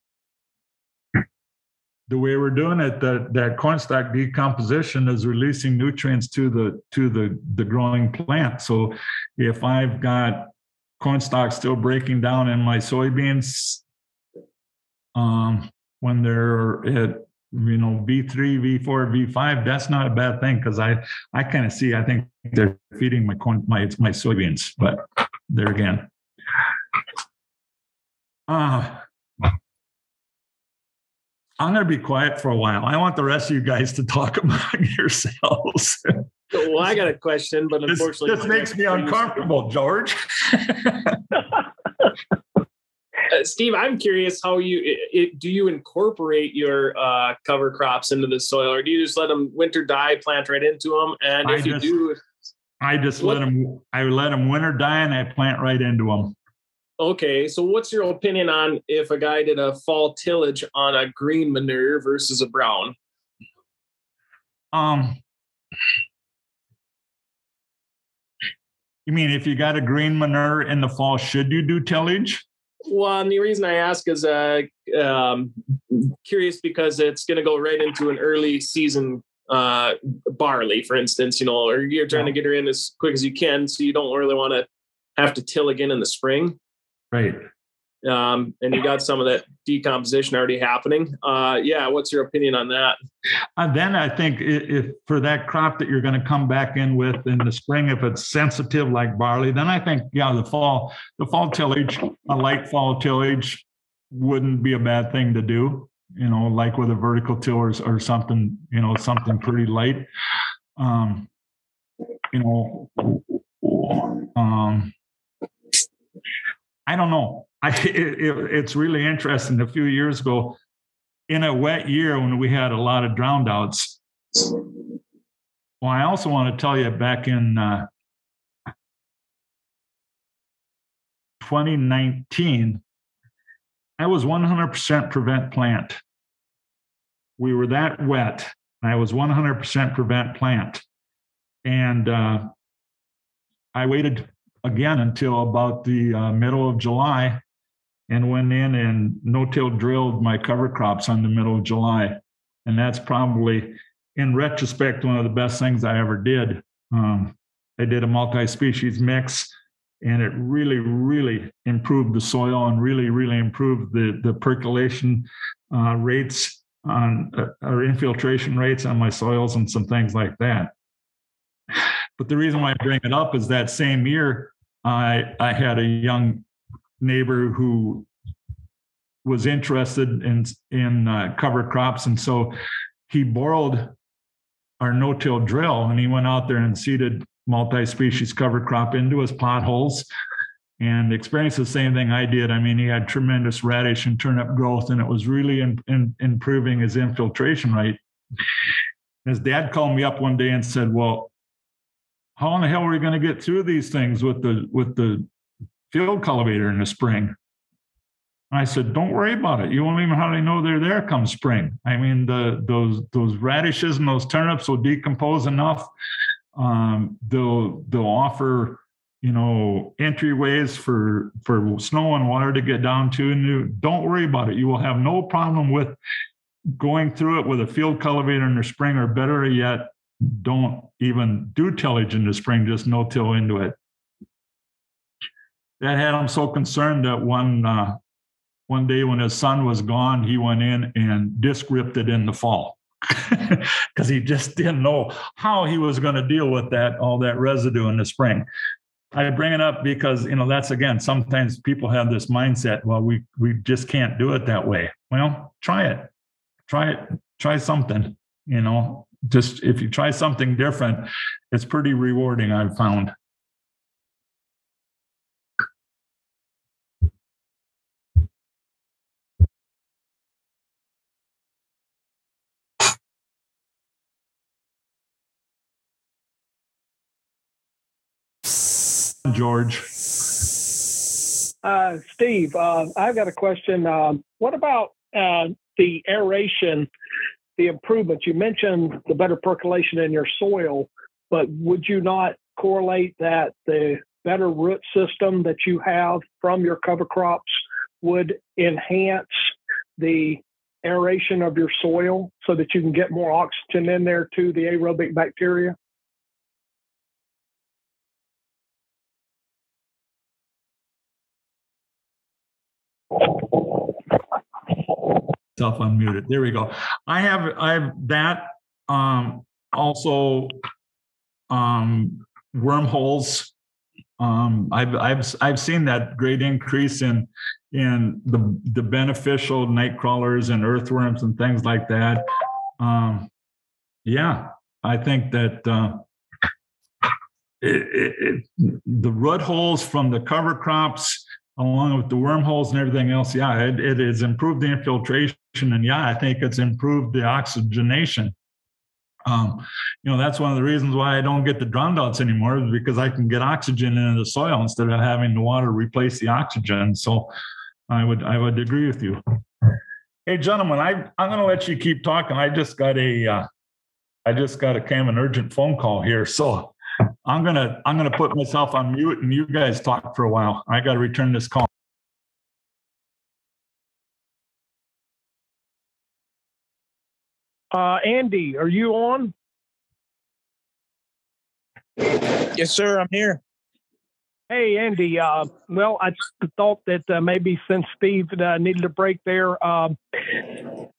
the way we're doing it, that that cornstalk decomposition is releasing nutrients to the to the the growing plant. So if I've got cornstalk still breaking down in my soybeans, um, when they're at you know V3, V4, V5, that's not a bad thing because I I kind of see I think they're feeding my corn my my soybeans, but there again. Uh, I'm going to be quiet for a while. I want the rest of you guys to talk among yourselves. well, I got a question, but unfortunately, this, this makes me uncomfortable, George. Uh, Steve, I'm curious how you it, it, do you incorporate your uh, cover crops into the soil, or do you just let them winter die, plant right into them? And if I you just, do, I just what, let them. I let them winter die, and I plant right into them. Okay, so what's your opinion on if a guy did a fall tillage on a green manure versus a brown? Um, you mean if you got a green manure in the fall, should you do tillage? Well, and the reason I ask is uh, um, curious because it's going to go right into an early season uh, barley, for instance, you know, or you're trying to get her in as quick as you can, so you don't really want to have to till again in the spring. Right. um, and you got some of that decomposition already happening. Uh, yeah, what's your opinion on that? And uh, then I think if, if for that crop that you're going to come back in with in the spring, if it's sensitive like barley, then I think yeah, the fall, the fall tillage, a light fall tillage wouldn't be a bad thing to do. You know, like with a vertical tillers or something, you know, something pretty light. Um, you know, um, I don't know. I, it, it, it's really interesting. A few years ago, in a wet year when we had a lot of drowned outs. Well, I also want to tell you back in uh, 2019, I was 100% prevent plant. We were that wet. I was 100% prevent plant. And uh, I waited again until about the uh, middle of July and went in and no-till drilled my cover crops on the middle of July. And that's probably, in retrospect, one of the best things I ever did. Um, I did a multi-species mix, and it really, really improved the soil and really, really improved the the percolation uh, rates on uh, or infiltration rates on my soils and some things like that. But the reason why I bring it up is that same year I I had a young neighbor who was interested in in uh, cover crops, and so he borrowed our no-till drill, and he went out there and seeded multi-species cover crop into his potholes and experienced the same thing I did. I mean, he had tremendous radish and turnip growth, and it was really in, in, improving his infiltration rate. His dad called me up one day and said, "Well, how in the hell are we going to get through these things with the with the field cultivator in the spring. I said, "Don't worry about it. You won't even hardly know they're there come spring. I mean, the those those radishes and those turnips will decompose enough. Um, they'll they'll offer you know entryways for for snow and water to get down to. And you, don't worry about it. You will have no problem with going through it with a field cultivator in the spring, or better yet, don't even do tillage in the spring. Just no till into it that had him so concerned that one uh, one day when his son was gone, he went in and disc ripped it in the fall because he just didn't know how he was going to deal with that all that residue in the spring. I bring it up because you know that's again sometimes people have this mindset. Well, we we just can't do it that way. Well, try it, try it, try something. You know, just if you try something different, it's pretty rewarding. I've found. George. Uh, Steve, uh, I've got a question. Uh, what about uh, the aeration, the improvements? You mentioned the better percolation in your soil, but would you not correlate that the better root system that you have from your cover crops would enhance the aeration of your soil so that you can get more oxygen in there to the aerobic bacteria? Self unmuted. There we go. I have I have that. Um, also, um, wormholes. Um, I've I've I've seen that great increase in in the the beneficial night crawlers and earthworms and things like that. Um, yeah, I think that uh, it, it, the root holes from the cover crops along with the wormholes and everything else, yeah, it, it has improved the infiltration. And yeah, I think it's improved the oxygenation. Um, you know, that's one of the reasons why I don't get the drowned outs anymore is because I can get oxygen into the soil instead of having the water replace the oxygen. So I would I would agree with you. Hey, gentlemen, I I'm going to let you keep talking. I just got a uh, I just got a of an urgent phone call here. So I'm gonna I'm gonna put myself on mute and you guys talk for a while. I got to return this call. Uh, Andy, are you on? Yes, sir. I'm here. Hey, Andy. Uh, well, I thought that uh, maybe since Steve uh, needed a break there, um,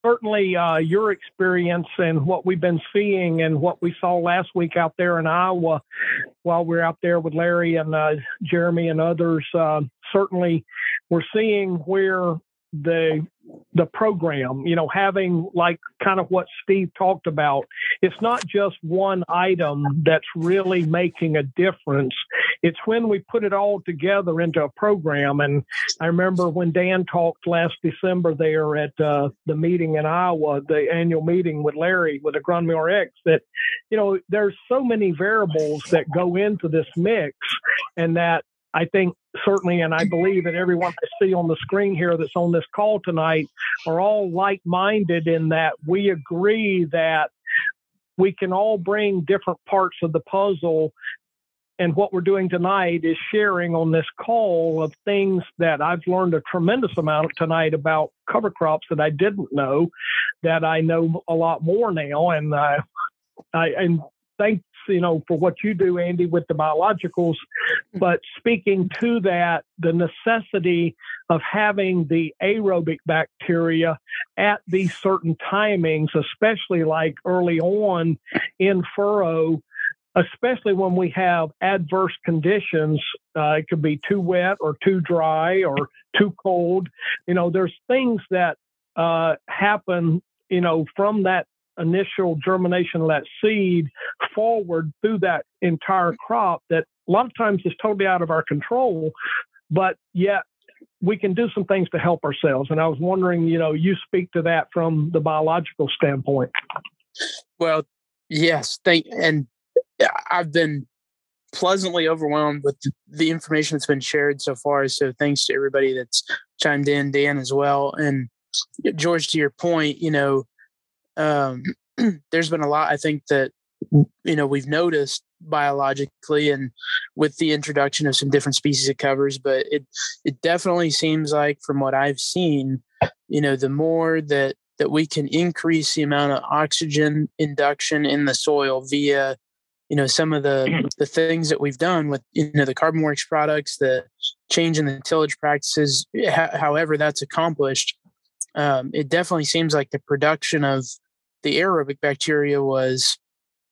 certainly uh, your experience and what we've been seeing and what we saw last week out there in Iowa while we are out there with Larry and uh, Jeremy and others, uh, certainly we're seeing where the the program you know having like kind of what steve talked about it's not just one item that's really making a difference. It's when we put it all together into a program. And i remember when dan talked last december there at uh, the meeting in iowa the annual meeting with larry with agronomy rx that you know there's so many variables that go into this mix and that I think certainly, and I believe that everyone I see on the screen here that's on this call tonight are all like minded in that we agree that we can all bring different parts of the puzzle. And what we're doing tonight is sharing on this call of things that I've learned a tremendous amount tonight about cover crops that I didn't know, that I know a lot more now. And uh, I, and thanks, you know, for what you do, Andy, with the biologicals. But speaking to that, the necessity of having the aerobic bacteria at these certain timings, especially like early on in furrow, especially when we have adverse conditions. Uh, it could be too wet or too dry or too cold. You know, there's things that uh, happen, you know, from that initial germination of that seed forward through that entire crop that a lot of times is totally out of our control, but yet we can do some things to help ourselves. And I was wondering, you know, you speak to that from the biological standpoint. Well, yes, thank and I've been pleasantly overwhelmed with the information that's been shared so far. So thanks to everybody that's chimed in, Dan as well. And George, to your point, you know, um, there's been a lot I think that you know we've noticed biologically and with the introduction of some different species of covers but it it definitely seems like from what I've seen you know the more that that we can increase the amount of oxygen induction in the soil via you know some of the the things that we've done with you know the CarbonWorks products the change in the tillage practices however that's accomplished um, it definitely seems like the production of the aerobic bacteria was,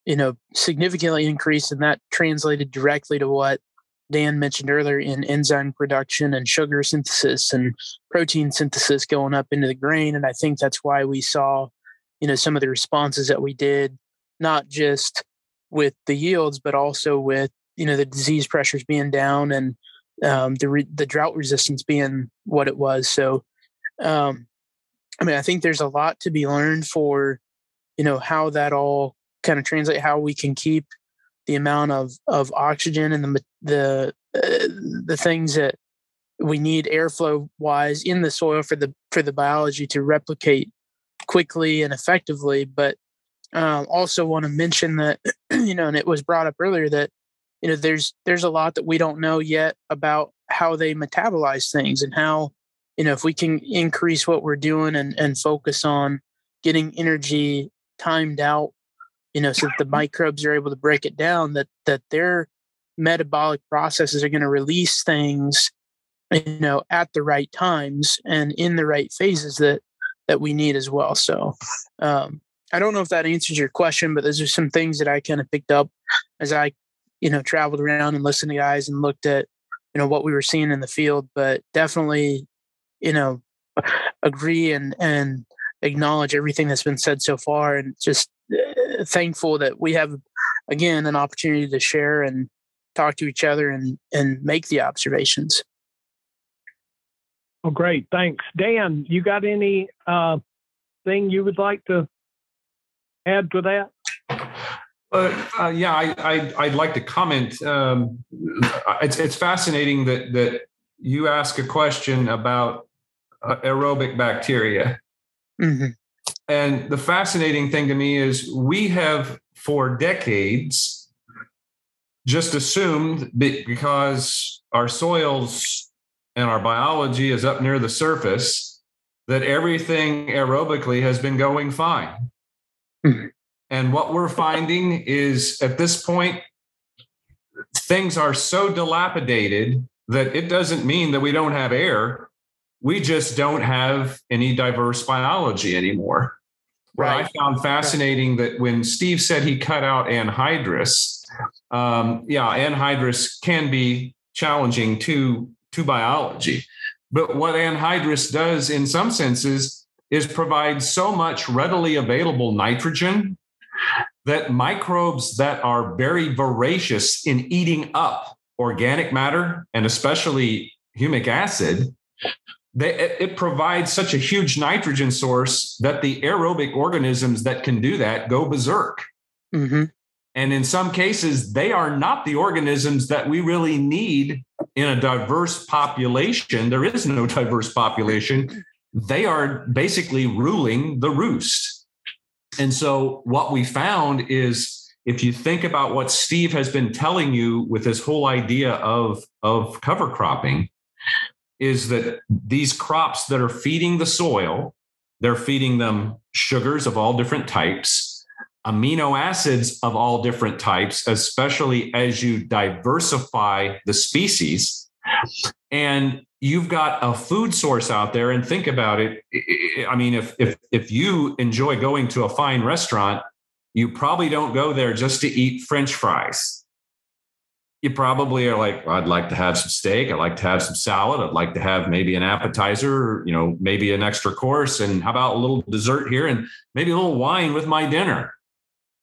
you know, significantly increased, and that translated directly to what Dan mentioned earlier in enzyme production and sugar synthesis and protein synthesis going up into the grain. And I think that's why we saw, you know, some of the responses that we did, not just with the yields, but also with, you know, the disease pressures being down and um, the re- the drought resistance being what it was. So, um, I mean, I think there's a lot to be learned for you know how that all kind of translate how we can keep the amount of of oxygen and the the uh, the things that we need airflow wise in the soil for the for the biology to replicate quickly and effectively but um, also want to mention that you know and it was brought up earlier that you know there's there's a lot that we don't know yet about how they metabolize things and how you know if we can increase what we're doing and and focus on getting energy timed out, you know, so that the microbes are able to break it down, that that their metabolic processes are going to release things, you know, at the right times and in the right phases that that we need as well. So um, I don't know if that answers your question, but those are some things that I kind of picked up as I, you know, traveled around and listened to guys and looked at, you know, what we were seeing in the field. But definitely, you know, agree and and acknowledge everything that's been said so far and just uh, thankful that we have again an opportunity to share and talk to each other and and make the observations. Well great. Thanks. Dan you got any uh, thing you would like to add to that? Uh, uh, yeah, I, I, would like to comment. Um, it's, it's fascinating that that you ask a question about uh, aerobic bacteria, Mm-hmm. And the fascinating thing to me is we have for decades just assumed because our soils and our biology is up near the surface that everything aerobically has been going fine. Mm-hmm. And what we're finding is at this point, things are so dilapidated that it doesn't mean that we don't have air. We just don't have any diverse biology anymore. Right. What I found fascinating that when Steve said he cut out anhydrous, um, yeah, anhydrous can be challenging to to biology. But what anhydrous does in some senses is provide so much readily available nitrogen that microbes that are very voracious in eating up organic matter and especially humic acid they, it provides such a huge nitrogen source that the aerobic organisms that can do that go berserk. Mm-hmm. and in some cases they are not the organisms that we really need in a diverse population. There is no diverse population. They are basically ruling the roost. And so what we found is if you think about what Steve has been telling you with this whole idea of, of cover cropping, is that these crops that are feeding the soil, they're feeding them sugars of all different types, amino acids of all different types, especially as you diversify the species. And you've got a food source out there and think about it. I mean, if if if you enjoy going to a fine restaurant, you probably don't go there just to eat french fries you probably are like i'd like to have some steak. I'd like to have some salad. I'd like to have maybe an appetizer you know maybe an extra course. And how about a little dessert here and maybe a little wine with my dinner?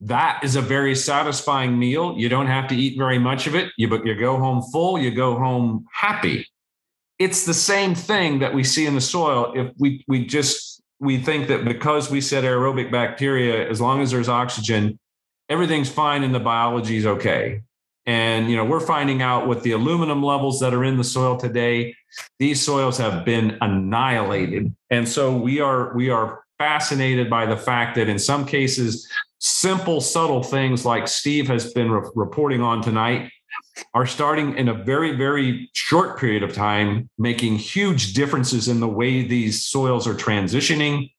That is a very satisfying meal. You don't have to eat very much of it. You but you go home full. You go home happy. It's the same thing that we see in the soil. If we we just we think that because we said aerobic bacteria, as long as there's oxygen, everything's fine and the biology is okay. And you know, we're finding out with the aluminum levels that are in the soil today, these soils have been annihilated. And so we are we are fascinated by the fact that in some cases, simple, subtle things like Steve has been re- reporting on tonight are starting in a very, very short period of time, making huge differences in the way these soils are transitioning.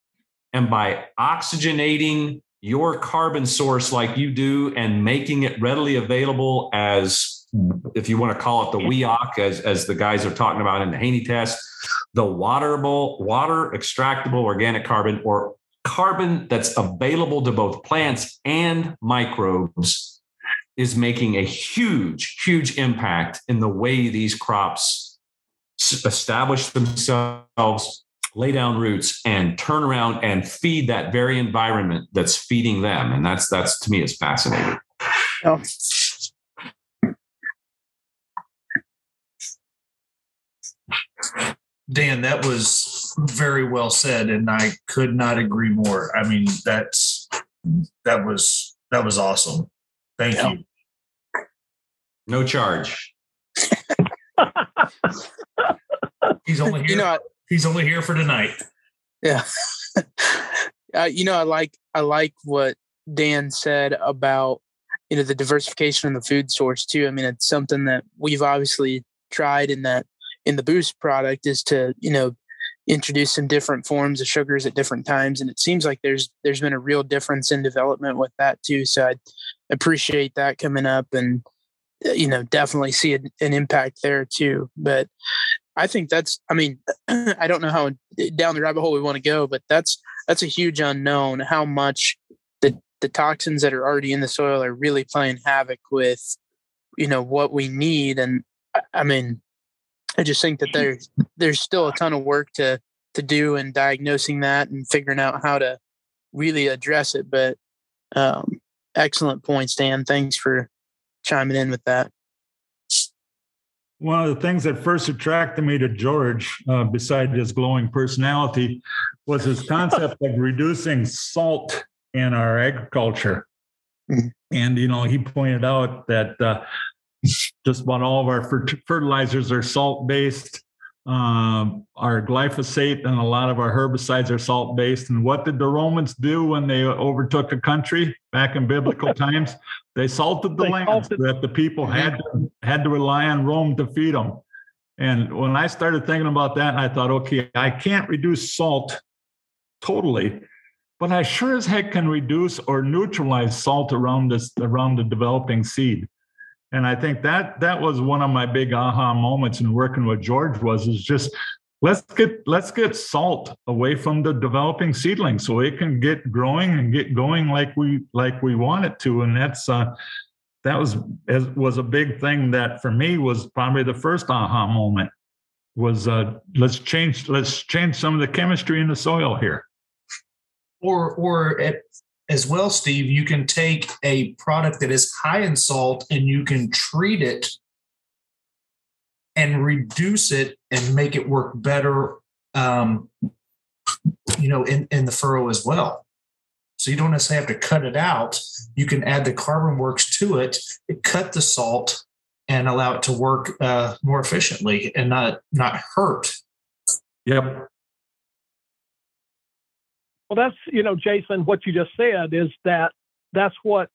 And by oxygenating your carbon source like you do and making it readily available as, if you want to call it the WEOC, as, as the guys are talking about in the Haney test, the waterable, water extractable organic carbon or carbon that's available to both plants and microbes is making a huge, huge impact in the way these crops establish themselves, lay down roots, and turn around and feed that very environment that's feeding them. And that's that's to me is fascinating. Oh. Dan, that was very well said, and I could not agree more. I mean, that's that was that was awesome. Thank yeah. you. No charge. he's only here. You know, he's only here for tonight. Yeah. uh, you know, I like I like what Dan said about you know the diversification of the food source too. I mean, it's something that we've obviously tried in that in the boost product is to you know introduce some different forms of sugars at different times and it seems like there's there's been a real difference in development with that too so i appreciate that coming up and uh, you know definitely see an, an impact there too but i think that's i mean i don't know how down the rabbit hole we want to go but that's that's a huge unknown how much the the toxins that are already in the soil are really playing havoc with you know what we need and i mean i just think that there's there's still a ton of work to to do in diagnosing that and figuring out how to really address it but um excellent points dan thanks for chiming in with that. One of the things that first attracted me to George, uh, beside his glowing personality, was his concept of reducing salt in our agriculture. Mm-hmm. And, you know, he pointed out that uh, just about all of our fertilizers are salt based. Um, our glyphosate and a lot of our herbicides are salt based. And what did the Romans do when they overtook a country back in biblical times? They salted the they land salted. that the people had to, had to rely on Rome to feed them. And when I started thinking about that, I thought, okay, I can't reduce salt totally, but I sure as heck can reduce or neutralize salt around this around the developing seed. And I think that that was one of my big aha moments in working with George was is just let's get let's get salt away from the developing seedling so it can get growing and get going like we like we want it to. And that's uh that was was a big thing that for me was probably the first aha moment was uh let's change let's change some of the chemistry in the soil here or or at, as well, Steve, you can take a product that is high in salt and you can treat it and reduce it and make it work better um, you know in, in the furrow as well. So you don't necessarily have to cut it out. You can add the CarbonWorks to it cut the salt and allow it to work uh, more efficiently and not not hurt. Yep. Well, that's, you know, Jason, what you just said is that that's what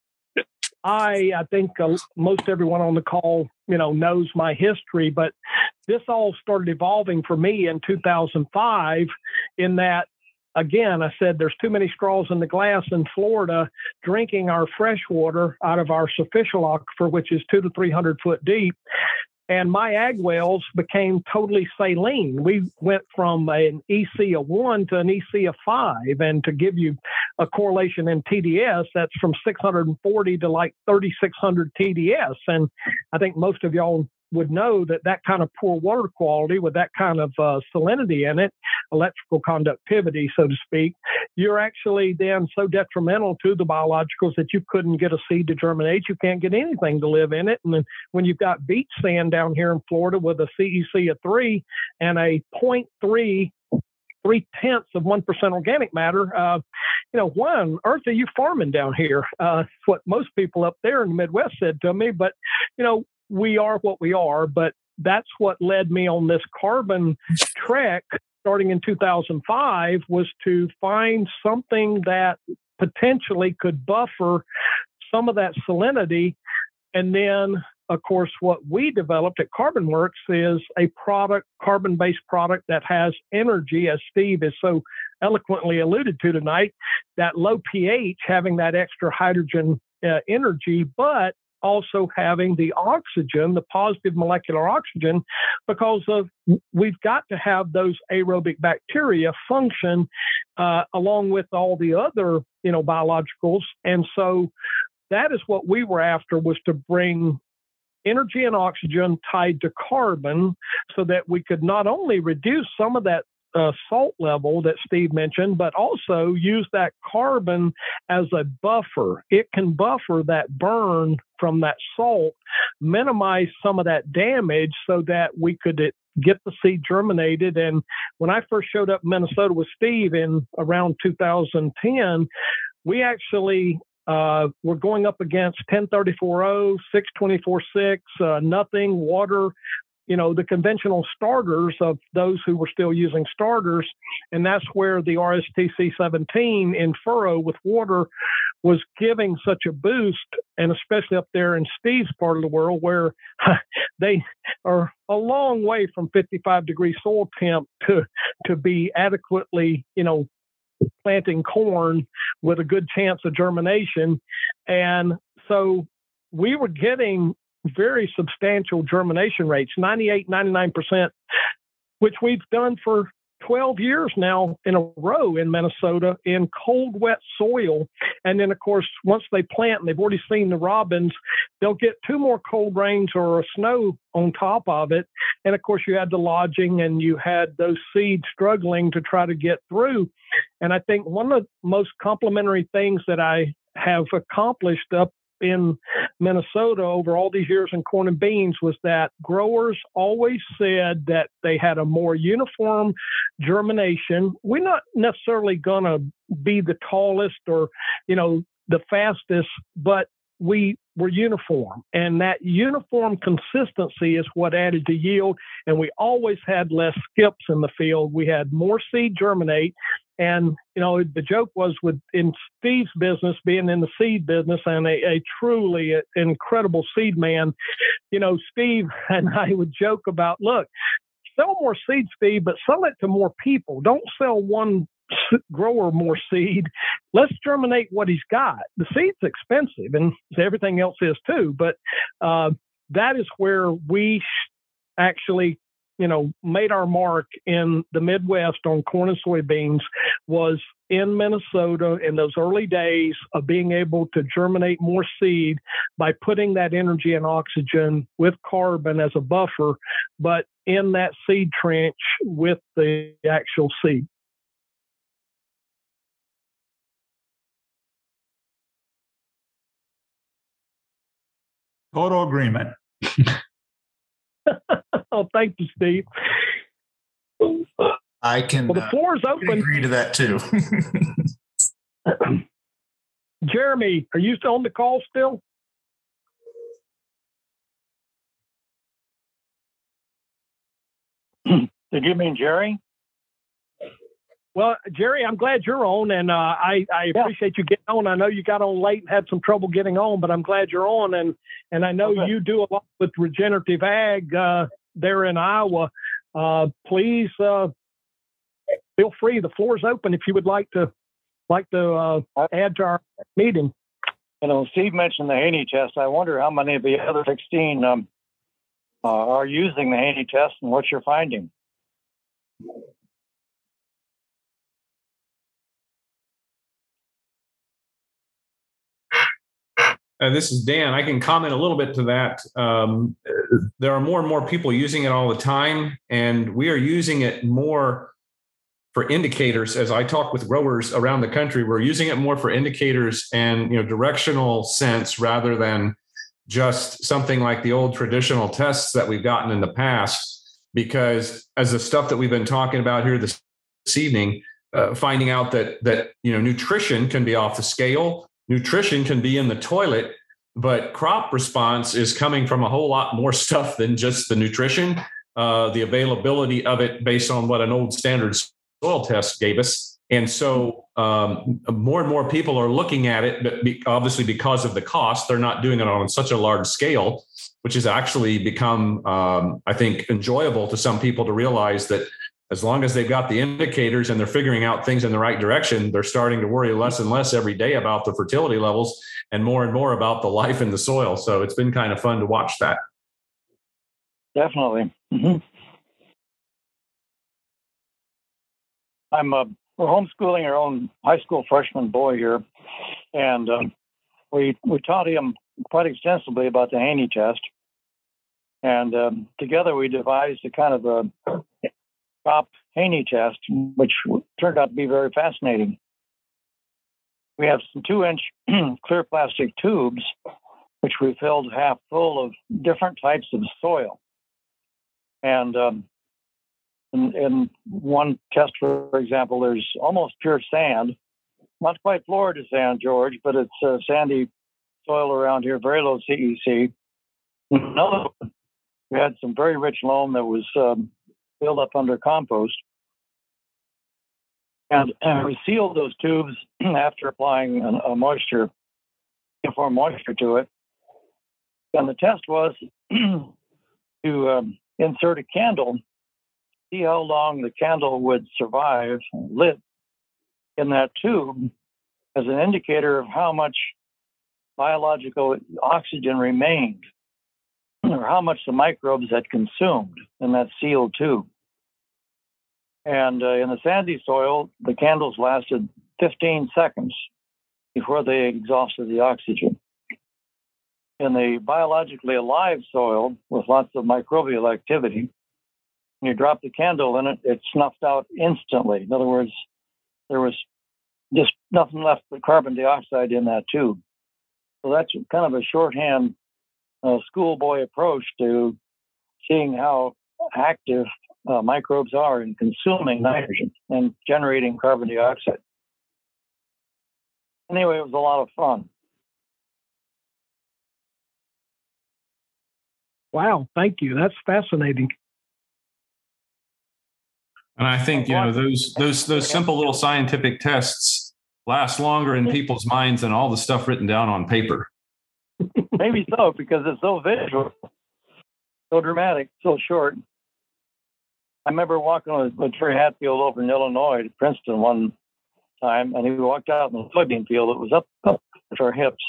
I, I think uh, most everyone on the call, you know, knows my history, but this all started evolving for me in 2005 in that again, I said there's too many straws in the glass in Florida drinking our fresh water out of our superficial aquifer, which is two to 300 foot deep and my ag wells became totally saline. We went from an EC of one to an EC of five. And to give you a correlation in TDS, that's from 640 to like 3,600 TDS. And I think most of y'all would know that that kind of poor water quality with that kind of uh, salinity in it, electrical conductivity, so to speak, you're actually then so detrimental to the biologicals that you couldn't get a seed to germinate. You can't get anything to live in it. And then when you've got beach sand down here in Florida with a CEC of three and a 0.3 three tenths of one percent organic matter. Uh, you know, why on earth are you farming down here? Uh, what most people up there in the Midwest said to me. But you know, we are what we are, but that's what led me on this carbon trek starting in 2005 was to find something that potentially could buffer some of that salinity and then of course what we developed at carbonworks is a product carbon based product that has energy as steve is so eloquently alluded to tonight that low ph having that extra hydrogen uh, energy but also having the oxygen, the positive molecular oxygen, because of we've got to have those aerobic bacteria function uh, along with all the other you know biologicals, and so that is what we were after was to bring energy and oxygen tied to carbon so that we could not only reduce some of that uh, salt level that Steve mentioned, but also use that carbon as a buffer. It can buffer that burn from that salt, minimize some of that damage so that we could get the seed germinated. And when I first showed up in Minnesota with Steve in around 2010, we actually uh, we're going up against 1034.0, 624.6, uh, nothing, water, you know, the conventional starters of those who were still using starters. And that's where the RSTC 17 in furrow with water was giving such a boost. And especially up there in Steve's part of the world where they are a long way from 55 degree soil temp to, to be adequately, you know, planting corn with a good chance of germination. And so we were getting very substantial germination rates 98, 99%, which we've done for 12 years now in a row in Minnesota in cold, wet soil. And then, of course, once they plant and they've already seen the robins, they'll get two more cold rains or snow on top of it. And of course, you had the lodging and you had those seeds struggling to try to get through. And I think one of the most complimentary things that I have accomplished up in Minnesota over all these years in corn and beans was that growers always said that they had a more uniform germination. We're not necessarily going to be the tallest or, you know, the fastest, but we were uniform. And that uniform consistency is what added to yield. And we always had less skips in the field. We had more seed germinate. And you know, the joke was with in Steve's business, being in the seed business, and a, a truly incredible seed man. You know, Steve and I would joke about, look, sell more seed, Steve, but sell it to more people. Don't sell one grower more seed. Let's germinate what he's got. The seed's expensive, and everything else is too. But uh, that is where we actually you know made our mark in the midwest on corn and soybeans was in minnesota in those early days of being able to germinate more seed by putting that energy and oxygen with carbon as a buffer but in that seed trench with the actual seed Total agreement. oh, thank you, Steve. I can Well, the uh, floor is open. agree to that too. Jeremy, are you still on the call still? Did you mean Jerry? Well, Jerry, I'm glad you're on, and uh, I, I Yeah. appreciate you getting on. I know you got on late and had some trouble getting on, but I'm glad you're on, and and I know Okay. you do a lot with regenerative ag uh, there in Iowa. Uh, please uh, feel free. The floor is open if you would like to like to uh, add to our meeting. You know, Steve mentioned the Haney test. I wonder how many of the other 16 um, uh, are using the Haney test and what you're finding. This is Dan. I can comment a little bit to that. Um, there are more and more people using it all the time, and we are using it more for indicators. As I talk with growers around the country, we're using it more for indicators and you know directional sense rather than just something like the old traditional tests that we've gotten in the past. Because as the stuff that we've been talking about here this evening, uh, finding out that that you know nutrition can be off the scale nutrition can be in the toilet, but crop response is coming from a whole lot more stuff than just the nutrition, uh, the availability of it based on what an old standard soil test gave us. And so um, more and more people are looking at it, but be, obviously because of the cost, they're not doing it on such a large scale, which has actually become, um, I think, enjoyable to some people to realize that as long as they've got the indicators and they're figuring out things in the right direction, they're starting to worry less and less every day about the fertility levels and more and more about the life in the soil. So it's been kind of fun to watch that. Definitely. hmm I'm uh, we're homeschooling our own high school freshman boy here, and um, we we taught him quite extensively about the Haney test, and um, together we devised a kind of a crop Haney test, which turned out to be very fascinating. We have some two-inch clear plastic tubes, which we filled half full of different types of soil. And um, in, in one test, for example, there's almost pure sand, not quite Florida sand, George, but it's uh, sandy soil around here, very low CEC. Another, we had some very rich loam that was um, filled up under compost. And, and we sealed those tubes after applying a, a moisture, uniform moisture to it. And the test was to um, insert a candle, see how long the candle would survive lit in that tube as an indicator of how much biological oxygen remained or how much the microbes had consumed in that sealed tube. And uh, in the sandy soil, the candles lasted 15 seconds before they exhausted the oxygen. In the biologically alive soil with lots of microbial activity, when you drop the candle in it, it snuffed out instantly. In other words, there was just nothing left but carbon dioxide in that tube. So that's kind of a shorthand uh, schoolboy approach to seeing how active uh, microbes are in consuming nitrogen and generating carbon dioxide. Anyway, it was a lot of fun. Wow, thank you. That's fascinating. And I think you know those those those simple little scientific tests last longer in people's minds than all the stuff written down on paper. Maybe so, because it's so visual, so dramatic, so short. I remember walking with, with Terry Hatfield over in Illinois Princeton one time, and he walked out in the soybean field. It was up, up to our hips.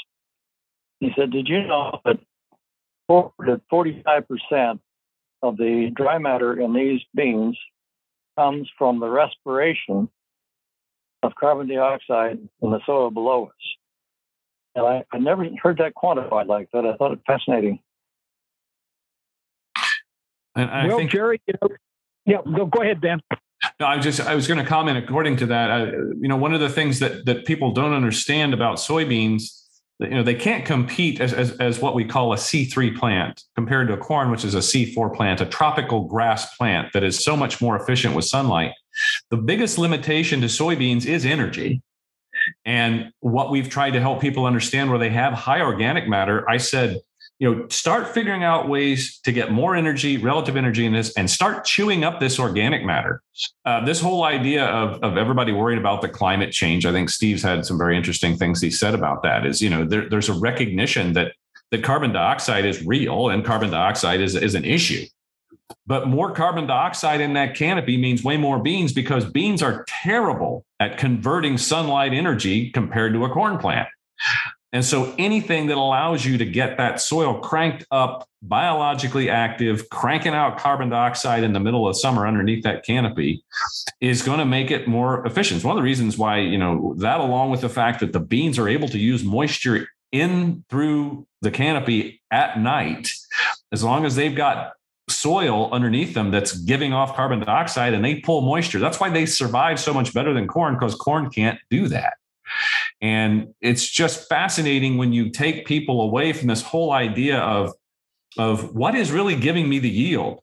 He said, Did you know that that 45% of the dry matter in these beans comes from the respiration of carbon dioxide in the soil below us. And I, I never heard that quantified like that. I thought it fascinating. And I well, think, Jerry, you know, yeah, go, go ahead, Dan. No, I just I was going to comment according to that. I, you know, one of the things that that people don't understand about soybeans, you know, they can't compete as, as as what we call a C3 plant compared to a corn, which is a C4 plant, a tropical grass plant that is so much more efficient with sunlight. The biggest limitation to soybeans is energy. And what we've tried to help people understand where they have high organic matter, I said, you know, start figuring out ways to get more energy, relative energy in this, and start chewing up this organic matter. Uh, this whole idea of, of everybody worried about the climate change, I think Steve's had some very interesting things he said about that. Is you know, there, there's a recognition that that carbon dioxide is real and carbon dioxide is, is an issue. But more carbon dioxide in that canopy means way more beans because beans are terrible at converting sunlight energy compared to a corn plant. And so anything that allows you to get that soil cranked up, biologically active, cranking out carbon dioxide in the middle of summer underneath that canopy is going to make it more efficient. It's one of the reasons why, you know, that along with the fact that the beans are able to use moisture in through the canopy at night, as long as they've got soil underneath them that's giving off carbon dioxide and they pull moisture. That's why they survive so much better than corn because corn can't do that. And it's just fascinating when you take people away from this whole idea of, of what is really giving me the yield.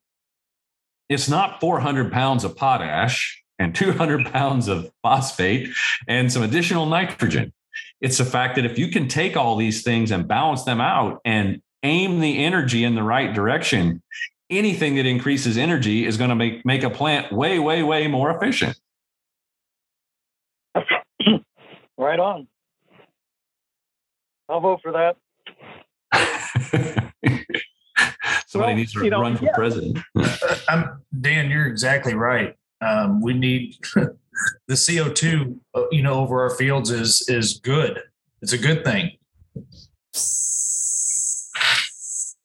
It's not 400 pounds of potash and 200 pounds of phosphate and some additional nitrogen. It's the fact that if you can take all these things and balance them out and aim the energy in the right direction, anything that increases energy is going to make, make a plant way, way, way more efficient. Right on. I'll vote for that. Somebody Well, needs to you know, run for yeah. president. I'm, Dan, you're exactly right. Um, we need the CO2, uh, you know, over our fields is is good. It's a good thing.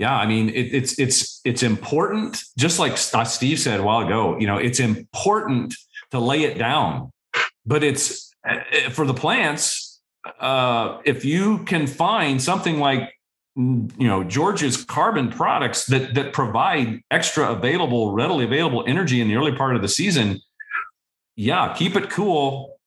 Yeah, I mean it, it's it's it's important. Just like uh, Steve said a while ago, you know, it's important to lay it down, but it's uh, for the plants. Uh, if you can find something like you know George's carbon products that that provide extra available, readily available energy in the early part of the season, yeah, keep it cool,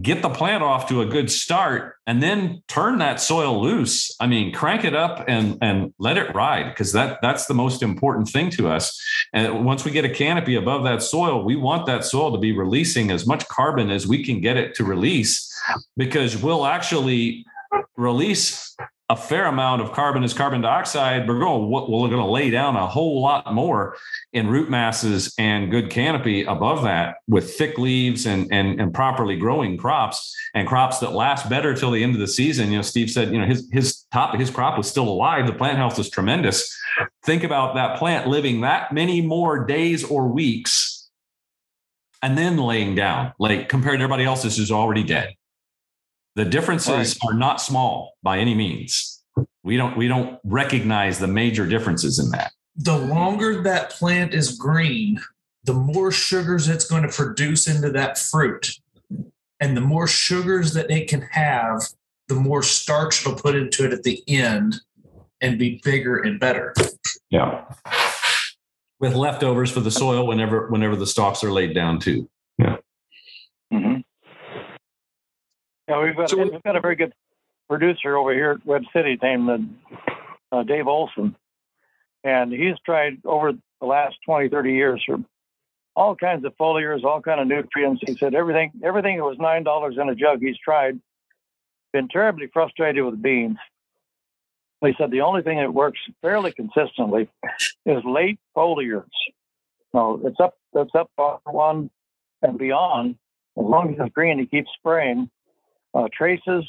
get the plant off to a good start, and then turn that soil loose. I mean, crank it up and and let it ride because that that's the most important thing to us. And once we get a canopy above that soil, we want that soil to be releasing as much carbon as we can get it to release, because we'll actually release a fair amount of carbon is carbon dioxide. We're going we're going to lay down a whole lot more in root masses and good canopy above that with thick leaves and and, and properly growing crops and crops that last better till the end of the season. You know, Steve said, you know, his his top his crop was still alive. The plant health is tremendous. Think about that plant living that many more days or weeks and then laying down, like compared to everybody else's who's already dead. The differences are not small by any means. We don't we don't recognize the major differences in that. The longer that plant is green, the more sugars it's going to produce into that fruit. And the more sugars that it can have, the more starch it'll put into it at the end and be bigger and better. Yeah. With leftovers for the soil whenever whenever the stalks are laid down too. Yeah. Mm-hmm. Yeah, we've got So- we've got a very good producer over here at Web City named uh, uh, Dave Olson, and he's tried over the last 20, 30 years for all kinds of foliars, all kind of nutrients. He said everything everything that was nine dollars in a jug he's tried. Been terribly frustrated with beans. He said the only thing that works fairly consistently is late foliars. No, it's up it's up on one and beyond. As long as it's green, he keeps spraying uh, traces,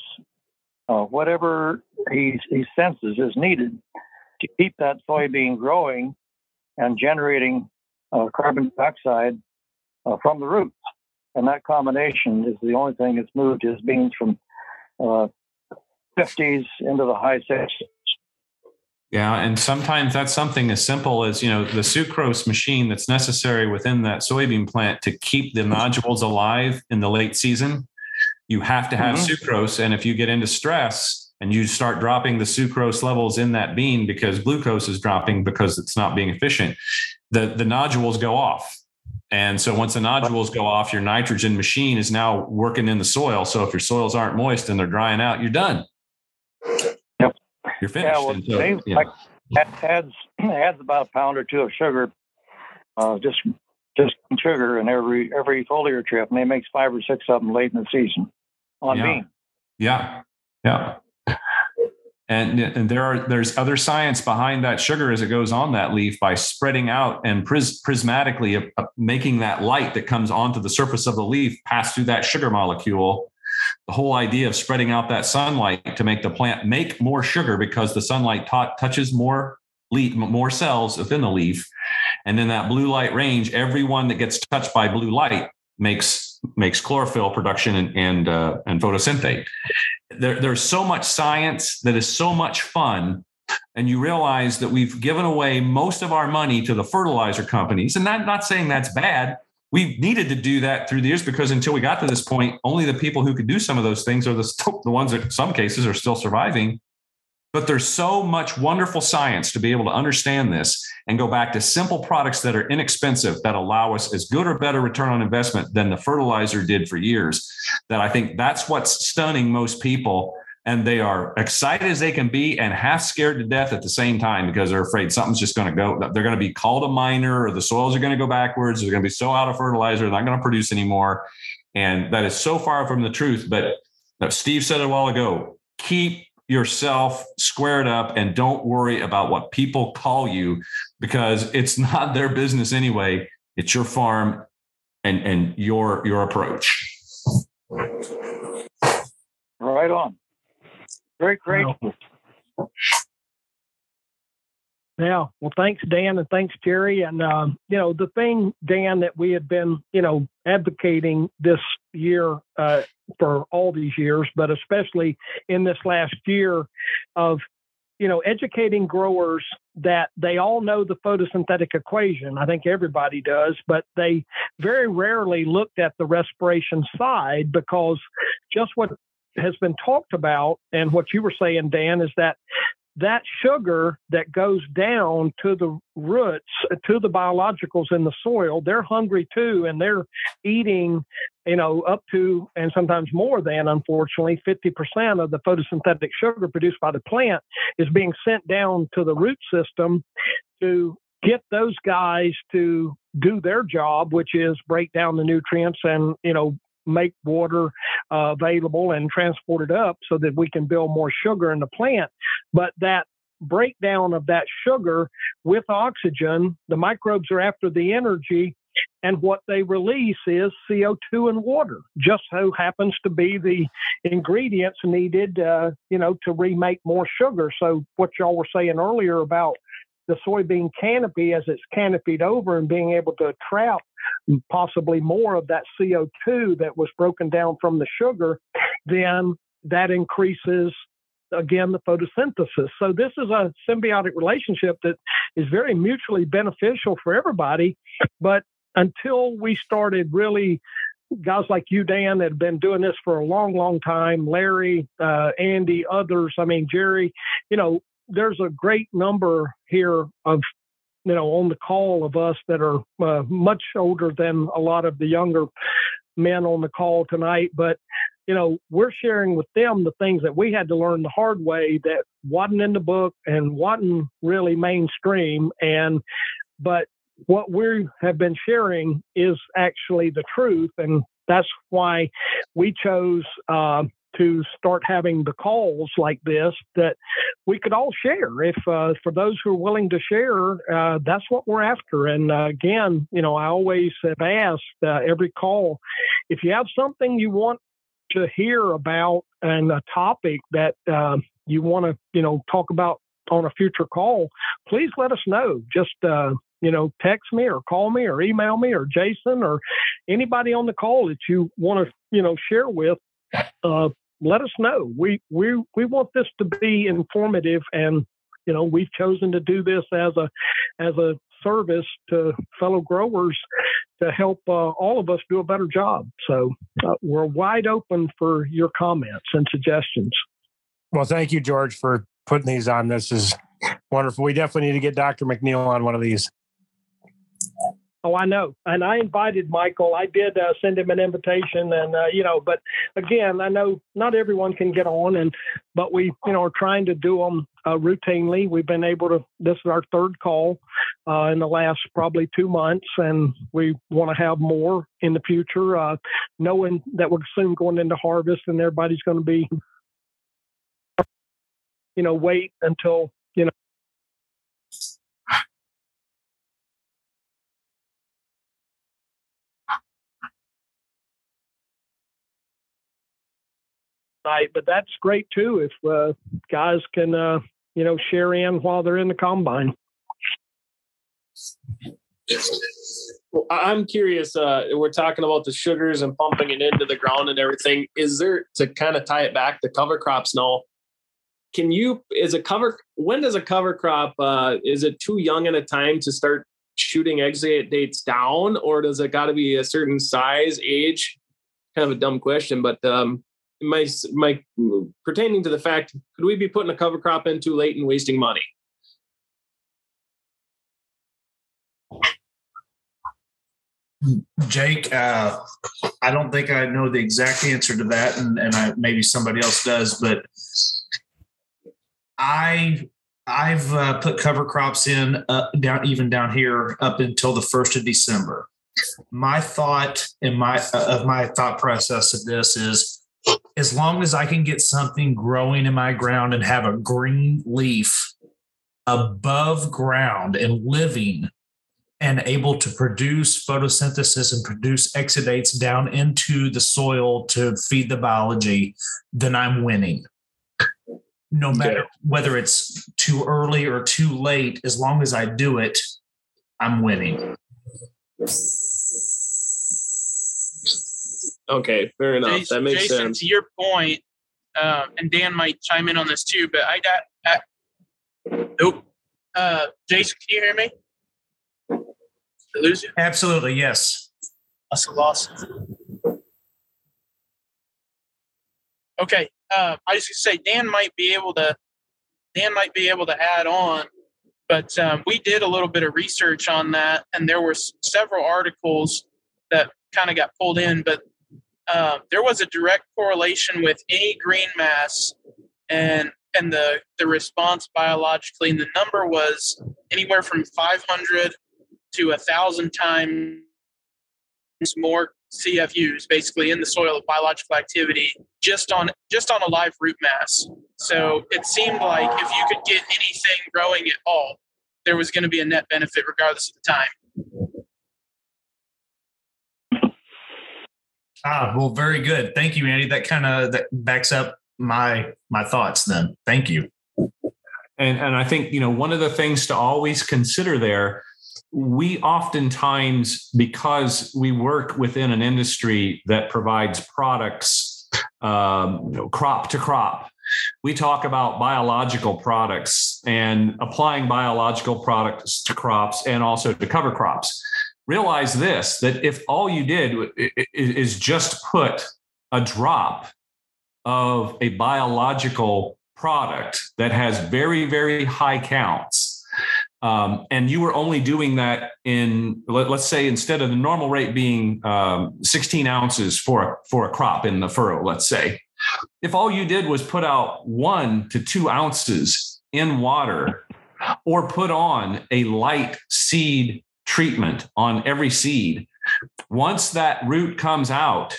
uh, whatever he, he senses is needed to keep that soybean growing and generating uh, carbon dioxide uh, from the roots. And that combination is the only thing that's moved his beans from uh, 50s into the high 60s. Yeah, and sometimes that's something as simple as you know the sucrose machine that's necessary within that soybean plant to keep the nodules alive in the late season. You have to have mm-hmm. sucrose, and if you get into stress and you start dropping the sucrose levels in that bean because glucose is dropping because it's not being efficient, the the nodules go off. And so once the nodules go off, your nitrogen machine is now working in the soil. So if your soils aren't moist and they're drying out, you're done you're finished. Yeah, well, so, yeah. like, adds adds about a pound or two of sugar, uh, just just sugar in every every foliar trip, and he makes five or six of them late in the season on yeah. bean. Yeah, yeah. And, and there are there's other science behind that sugar as it goes on that leaf by spreading out and pris- prismatically uh, uh, making that light that comes onto the surface of the leaf pass through that sugar molecule the whole idea of spreading out that sunlight to make the plant make more sugar because the sunlight t- touches more leaf, more cells within the leaf, and then that blue light range, everyone that gets touched by blue light makes makes chlorophyll production and and, uh, and photosynthate. There, there's so much science that is so much fun and you realize that we've given away most of our money to the fertilizer companies and not, not saying that's bad we needed to do that through the years because until we got to this point, only the people who could do some of those things are the, the ones that in some cases are still surviving. But there's so much wonderful science to be able to understand this and go back to simple products that are inexpensive that allow us as good or better return on investment than the fertilizer did for years. That I think that's what's stunning most people and they are excited as they can be and half scared to death at the same time because they're afraid something's just going to go they're going to be called a miner or the soils are going to go backwards they're going to be so out of fertilizer they're not going to produce anymore and that is so far from the truth but steve said it a while ago keep yourself squared up and don't worry about what people call you because it's not their business anyway. It's your farm and and your your approach. Right on. Very grateful. Yeah. Well, thanks, Dan, and thanks, Jerry. And, um, you know, the thing, Dan, that we had been, you know, advocating this year uh, for all these years, but especially in this last year of, you know, educating growers that they all know the photosynthetic equation. I think everybody does, but they very rarely looked at the respiration side because just what has been talked about, and what you were saying, Dan, is that that sugar that goes down to the roots, uh, to the biologicals in the soil, they're hungry too, and they're eating, you know, up to and sometimes more than, unfortunately, 50% of the photosynthetic sugar produced by the plant is being sent down to the root system to get those guys to do their job, which is break down the nutrients and, you know, make water uh, available and transport it up so that we can build more sugar in the plant. But that breakdown of that sugar with oxygen, the microbes are after the energy. And what they release is CO2 and water. Just so happens to be the ingredients needed, uh, you know, to remake more sugar. So what y'all were saying earlier about the soybean canopy as it's canopied over and being able to trap possibly more of that CO2 that was broken down from the sugar, then that increases again the photosynthesis. So this is a symbiotic relationship that is very mutually beneficial for everybody. But until we started really guys like you, Dan, that have been doing this for a long, long time, Larry, uh, Andy, others, I mean, Jerry, you know, there's a great number here of you know on the call of us that are uh, much older than a lot of the younger men on the call tonight but you know we're sharing with them the things that we had to learn the hard way that wasn't in the book and wasn't really mainstream and but what we have been sharing is actually the truth and that's why we chose uh, to start having the calls like this that we could all share. If uh, for those who are willing to share, uh, that's what we're after. And uh, again, you know, I always have asked uh, every call if you have something you want to hear about and a topic that uh, you want to, you know, talk about on a future call, please let us know. Just uh, you know, text me or call me or email me or Jason or anybody on the call that you want to, you know, share with. Uh, let us know. We we we want this to be informative and you know, we've chosen to do this as a as a service to fellow growers to help uh, all of us do a better job. So uh, we're wide open for your comments and suggestions. Well, thank you, George, for putting these on. This is wonderful. We definitely need to get Dr. McNeil on one of these. Oh, I know. And I invited Michael. I did uh, send him an invitation, and uh, you know, but again, I know not everyone can get on, and but we, you know, are trying to do them uh, routinely. We've been able to. This is our third call uh, in the last probably two months, and we want to have more in the future. Uh, knowing that we're soon going into harvest, and everybody's going to be, you know, wait until you know night, but that's great too if uh, guys can, uh, you know, share in while they're in the combine. Well, I'm curious. Uh, we're talking about the sugars and pumping it into the ground and everything. Is there to kind of tie it back to cover crops now? Can you is a cover when does a cover crop uh, is it too young at a time to start shooting exudates down, or does it got to be a certain size, age? Kind of a dumb question, but um, my my pertaining to the fact could we be putting a cover crop in too late and wasting money? Jake, uh, I don't think I know the exact answer to that, and, and I, maybe somebody else does, but I I've uh, put cover crops in uh, down even down here up until the first of December. My thought in my of my thought process of this is as long as I can get something growing in my ground and have a green leaf above ground and living and able to produce photosynthesis and produce exudates down into the soil to feed the biology, then I'm winning. No matter whether it's too early or too late, as long as I do it, I'm winning. Okay, fair enough. Jason, that makes Jason, sense. to your point, um, and Dan might chime in on this too, but I got. I, nope. Uh, Jason, can you hear me? Did I lose you? Absolutely, yes. That's a loss. Okay. Uh, I was going to say Dan might be able to. Dan might be able to add on, but um, we did a little bit of research on that, and there were s- several articles that kind of got pulled in, but uh, there was a direct correlation with any green mass and and the the response biologically, and the number was anywhere from 500 to a thousand times more CFUs, basically in the soil of biological activity, just on just on a live root mass. So it seemed like if you could get anything growing at all, there was going to be a net benefit regardless of the time. Ah, well, very good. Thank you, Andy. That kind of that backs up my my thoughts. Then, thank you. And and I think you know one of the things to always consider there. We oftentimes, because we work within an industry that provides products, um, you know, crop to crop, we talk about biological products and applying biological products to crops and also to cover crops. Realize this that if all you did is just put a drop of a biological product that has very, very high counts, um, and you were only doing that in, let, us say, instead of the normal rate being um, 16 ounces for, for a crop in the furrow, let's say, if all you did was put out one to two ounces in water or put on a light seed treatment on every seed, once that root comes out,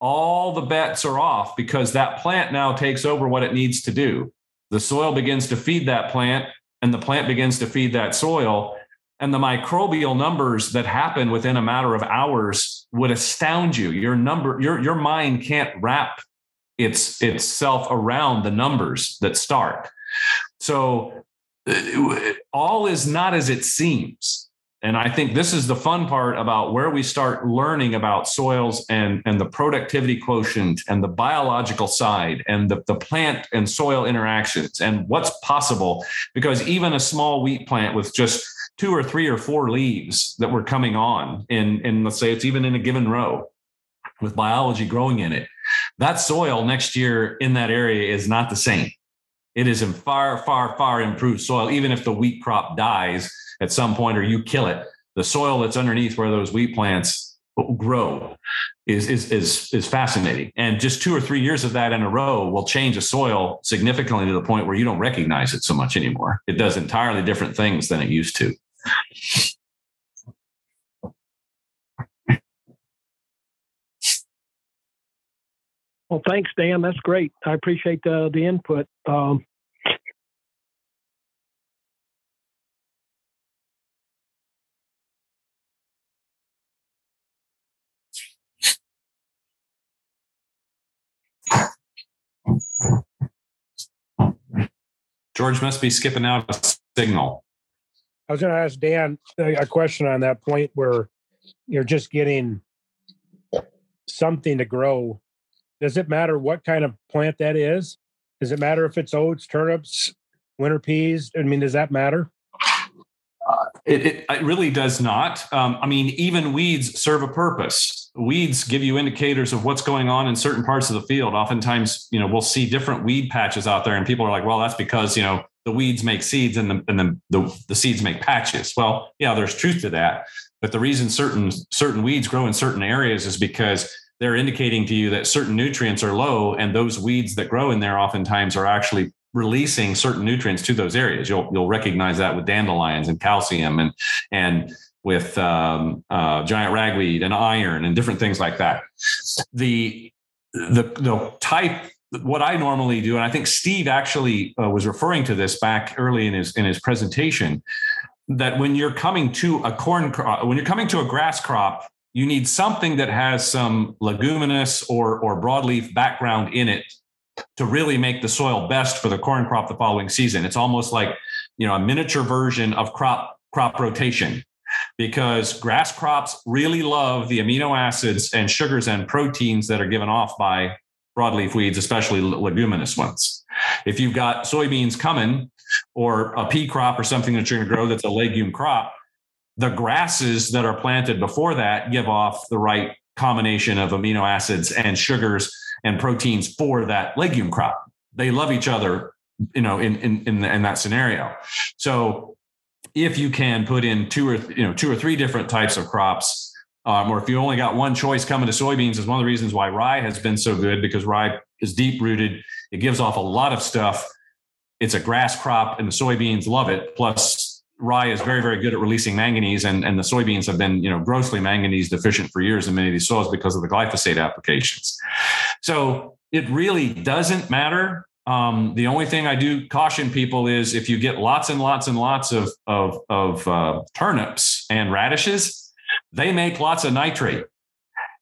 all the bets are off because that plant now takes over what it needs to do. The soil begins to feed that plant, and the plant begins to feed that soil. And the microbial numbers that happen within a matter of hours would astound you. Your number, your, your mind can't wrap its itself around the numbers that start. So uh, all is not as it seems. And I think this is the fun part about where we start learning about soils and, and the productivity quotient and the biological side and the, the plant and soil interactions and what's possible. Because even a small wheat plant with just two or three or four leaves that were coming on in, in let's say it's even in a given row with biology growing in it, that soil next year in that area is not the same. It is in far, far, far improved soil, even if the wheat crop dies at some point or you kill it, the soil that's underneath where those wheat plants grow is, is, is, is fascinating. And just two or three years of that in a row will change a soil significantly to the point where you don't recognize it so much anymore. It does entirely different things than it used to. Well, thanks, Dan. That's great. I appreciate the the input. Um, George must be skipping out a signal. I was going to ask Dan uh, a question on that point where you're just getting something to grow. Does it matter what kind of plant that is? Does it matter if it's oats, turnips, winter peas? I mean, does that matter? It, it, it, really does not. Um, I mean, even weeds serve a purpose. Weeds give you indicators of what's going on in certain parts of the field. Oftentimes, you know, we'll see different weed patches out there, and people are like, "Well, that's because you know the weeds make seeds and the and the, the, the seeds make patches." Well, yeah, there's truth to that. But the reason certain certain weeds grow in certain areas is because they're indicating to you that certain nutrients are low, and those weeds that grow in there oftentimes are actually releasing certain nutrients to those areas. You'll you'll recognize that with dandelions and calcium and and with um, uh, giant ragweed and iron and different things like that. The the the type what I normally do, and I think Steve actually uh, was referring to this back early in his in his presentation, that when you're coming to a corn crop, when you're coming to a grass crop, you need something that has some leguminous or or broadleaf background in it to really make the soil best for the corn crop the following season. It's almost like, you know, a miniature version of crop crop rotation because grass crops really love the amino acids and sugars and proteins that are given off by broadleaf weeds, especially leguminous ones. If you've got soybeans coming or a pea crop or something that you're going to grow that's a legume crop, the grasses that are planted before that give off the right combination of amino acids and sugars and proteins for that legume crop. They love each other, you know, in in in, in that scenario. So if you can put in two or you know two or three different types of crops, um, or if you only got one choice coming to soybeans, is one of the reasons why rye has been so good because rye is deep rooted. It gives off a lot of stuff. It's a grass crop, and the soybeans love it. Plus, rye is very, very good at releasing manganese, and, and the soybeans have been, you know, grossly manganese deficient for years in many of these soils because of the glyphosate applications. So it really doesn't matter. Um, the only thing I do caution people is if you get lots and lots and lots of of, of uh, turnips and radishes, they make lots of nitrate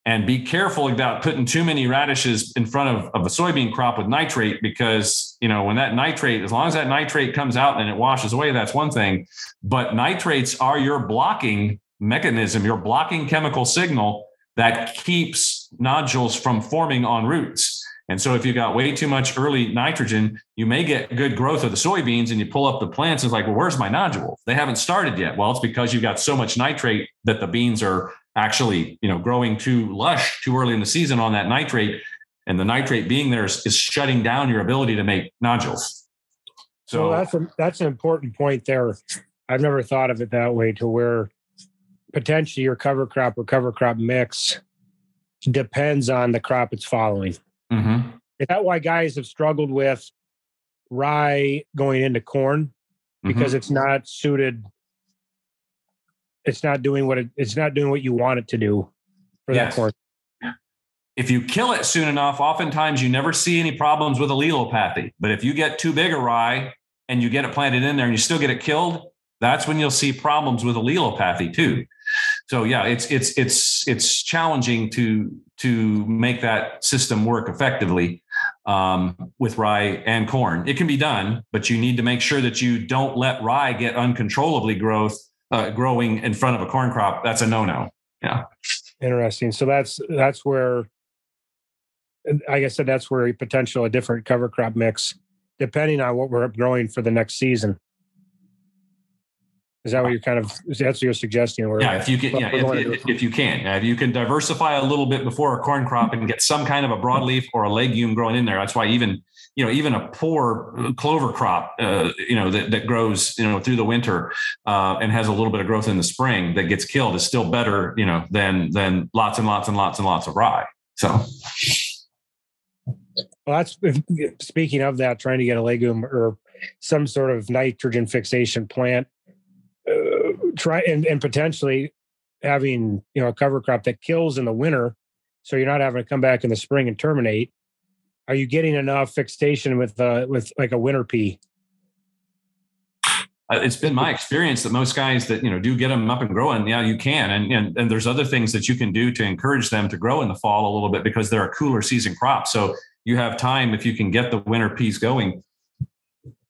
and be careful about putting too many radishes in front of, of a soybean crop with nitrate because you know when that nitrate as long as that nitrate comes out and it washes away that's one thing but nitrates are your blocking mechanism your blocking chemical signal that keeps nodules from forming on roots and so if you got way too much early nitrogen, you may get good growth of the soybeans and you pull up the plants and it's like, well, where's my nodule? They haven't started yet. Well, it's because you've got so much nitrate that the beans are actually, you know, growing too lush too early in the season on that nitrate. And the nitrate being there is, is shutting down your ability to make nodules. So well, that's a, that's an important point there. I've never thought of it that way to where potentially your cover crop or cover crop mix depends on the crop it's following. Mm-hmm. Is that why guys have struggled with rye going into corn because mm-hmm. it's not suited it's not doing what it, it's not doing what you want it to do for yes. that corn. If you kill it soon enough, oftentimes you never see any problems with allelopathy. But if you get too big a rye and you get it planted in there and you still get it killed, that's when you'll see problems with allelopathy too. So yeah, it's it's it's it's challenging to to make that system work effectively um, with rye and corn. It can be done, but you need to make sure that you don't let rye get uncontrollably growth uh, growing in front of a corn crop, that's a no-no. Yeah. Interesting. So that's that's where, like I said, that's where a potential a different cover crop mix, depending on what we're growing for the next season. Is that what you're kind of? That's what you're suggesting? Where yeah, if you can, yeah, if, if, if, you can, if you can diversify a little bit before a corn crop and get some kind of a broadleaf or a legume growing in there. That's why even you know even a poor clover crop, uh, you know that, that grows you know through the winter uh, and has a little bit of growth in the spring that gets killed is still better you know than than lots and lots and lots and lots of rye. So. Well, that's speaking of that, trying to get a legume or some sort of nitrogen fixation plant uh, try and, and potentially having you know a cover crop that kills in the winter so you're not having to come back in the spring and terminate are you getting enough fixation with uh with like a winter pea? Uh, it's been my experience that most guys that you know do get them up and growing yeah you can. And, and and there's other things that you can do to encourage them to grow in the fall a little bit because they're a cooler season crop. So you have time if you can get the winter peas going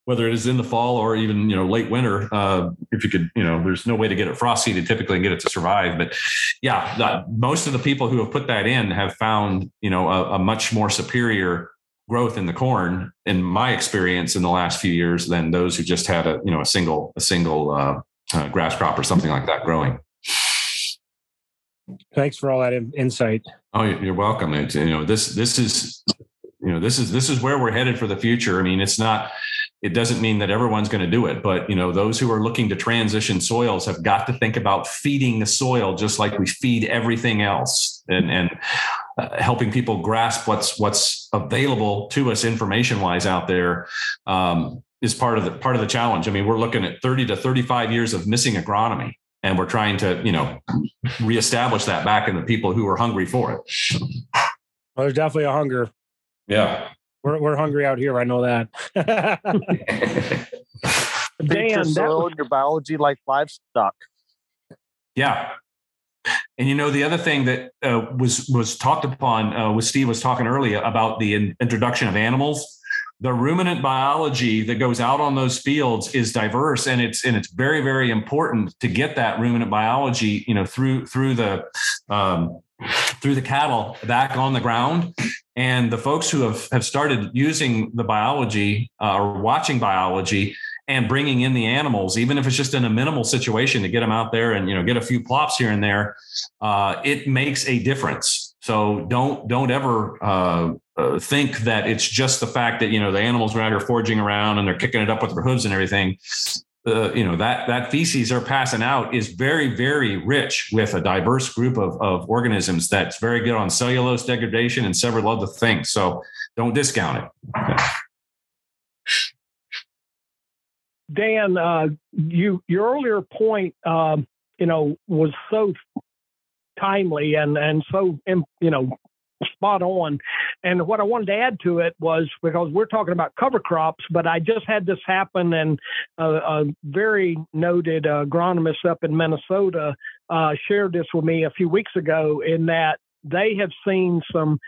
whether it is in the fall or even you know late winter uh, if you could you know there's no way to get it frost seeded typically and get it to survive. But yeah that, most of the people who have put that in have found you know a, a, much more superior growth in the corn in my experience in the last few years than those who just had a you know a single a single uh, uh, grass crop or something like that growing. Thanks for all that insight. Oh you're welcome. It's, you know this this is you know this is this is where we're headed for the future. I mean it's not it doesn't mean that everyone's going to do it but you know those who are looking to transition soils have got to think about feeding the soil just like we feed everything else and and uh, helping people grasp what's what's available to us information wise out there um, is part of the part of the challenge. I mean we're looking at 30 to 35 years of missing agronomy and we're trying to you know reestablish that back in the people who are hungry for it. Well, there's definitely a hunger. Yeah we're, we're hungry out here. I know that. Dan, your soil your biology like livestock. Yeah. And you know the other thing that uh, was was talked upon uh, with Steve was talking earlier about the in- introduction of animals. The ruminant biology that goes out on those fields is diverse, and it's and it's very very important to get that ruminant biology, you know, through through the um, through the cattle back on the ground and the folks who have, have started using the biology uh, or watching biology and bringing in the animals, even if it's just in a minimal situation to get them out there and you know get a few plops here and there, uh, it makes a difference. So don't don't ever uh, uh, think that it's just the fact that you know the animals are out here foraging around and they're kicking it up with their hooves and everything you know that that feces are passing out is very very rich with a diverse group of, of organisms that's very good on cellulose degradation and several other things. So don't discount it. Dan uh, you your earlier point um, you know was so timely and and so you know spot on. And what I wanted to add to it was because we're talking about cover crops, but I just had this happen, and a very noted agronomist up in Minnesota uh, shared this with me a few weeks ago. In that they have seen some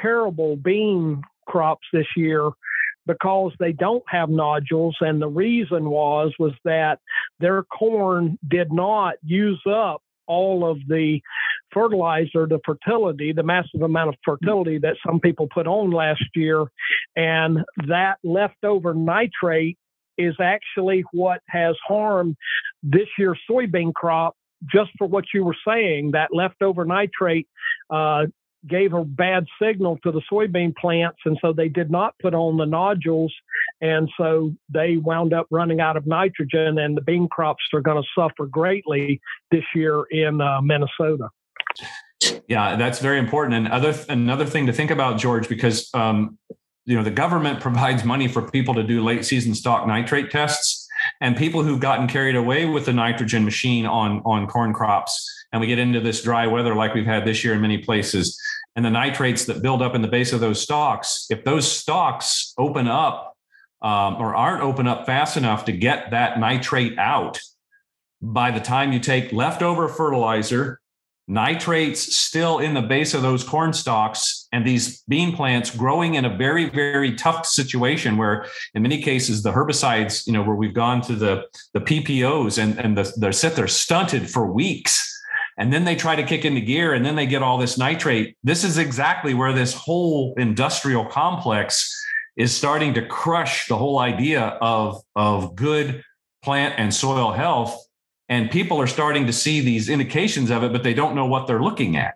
terrible bean crops this year because they don't have nodules and the reason was was that their corn did not use up all of the fertilizer, the fertility, the massive amount of fertility that some people put on last year. And that leftover nitrate is actually what has harmed this year's soybean crop just for what you were saying, that leftover nitrate uh, gave a bad signal to the soybean plants, and so they did not put on the nodules, and so they wound up running out of nitrogen, and the bean crops are going to suffer greatly this year in uh, Minnesota. Yeah, that's very important. And other another thing to think about, George, because um, you know the government provides money for people to do late season stock nitrate tests, and people who've gotten carried away with the nitrogen machine on on corn crops and we get into this dry weather like we've had this year in many places, and the nitrates that build up in the base of those stalks, if those stalks open up um, or aren't open up fast enough to get that nitrate out, by the time you take leftover fertilizer nitrates still in the base of those corn stalks and these bean plants growing in a very very tough situation where in many cases the herbicides you know where we've gone to the the ppos and and the, they're set they're stunted for weeks. And then they try to kick into gear and then they get all this nitrate. This is exactly where this whole industrial complex is starting to crush the whole idea of of good plant and soil health and people are starting to see these indications of it but they don't know what they're looking at.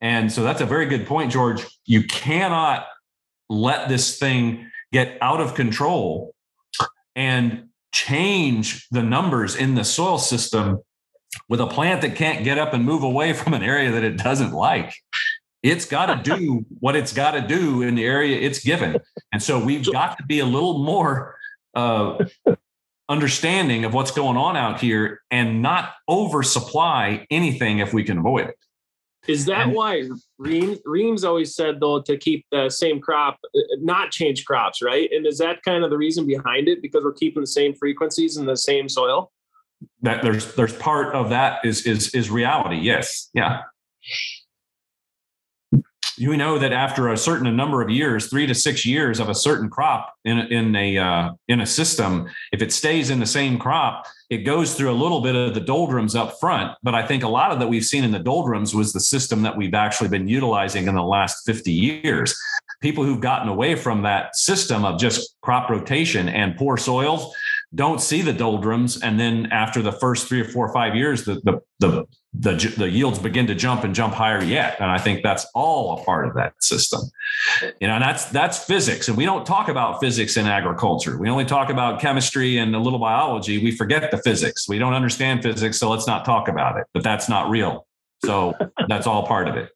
And so that's a very good point george. You cannot let this thing get out of control and change the numbers in the soil system with a plant that can't get up and move away from an area that it doesn't like. It's got to do what it's got to do in the area it's given. And so we've got to be a little more uh, understanding of what's going on out here and not oversupply anything if we can avoid it. Is that why Ream, Reams always said though to keep the same crop, uh, not change crops, right? And is that kind of the reason behind it because we're keeping the same frequencies in the same soil? That there's there's part of that is is is reality. Yes, yeah you know that after a certain number of years, three to six years of a certain crop in in a uh, in a system, if it stays in the same crop, it goes through a little bit of the doldrums up front. But I think a lot of that we've seen in the doldrums was the system that we've actually been utilizing in the last 50 years. People who've gotten away from that system of just crop rotation and poor soils don't see the doldrums. And then after the first three or four or five years the, the the the the, yields begin to jump and jump higher yet. And i think that's all a part of that system. You know and that's that's physics. And we don't talk about physics in agriculture. We only talk about chemistry and a little biology. We forget the physics. We don't understand physics so let's not talk about it. But that's not real. So that's all part of it.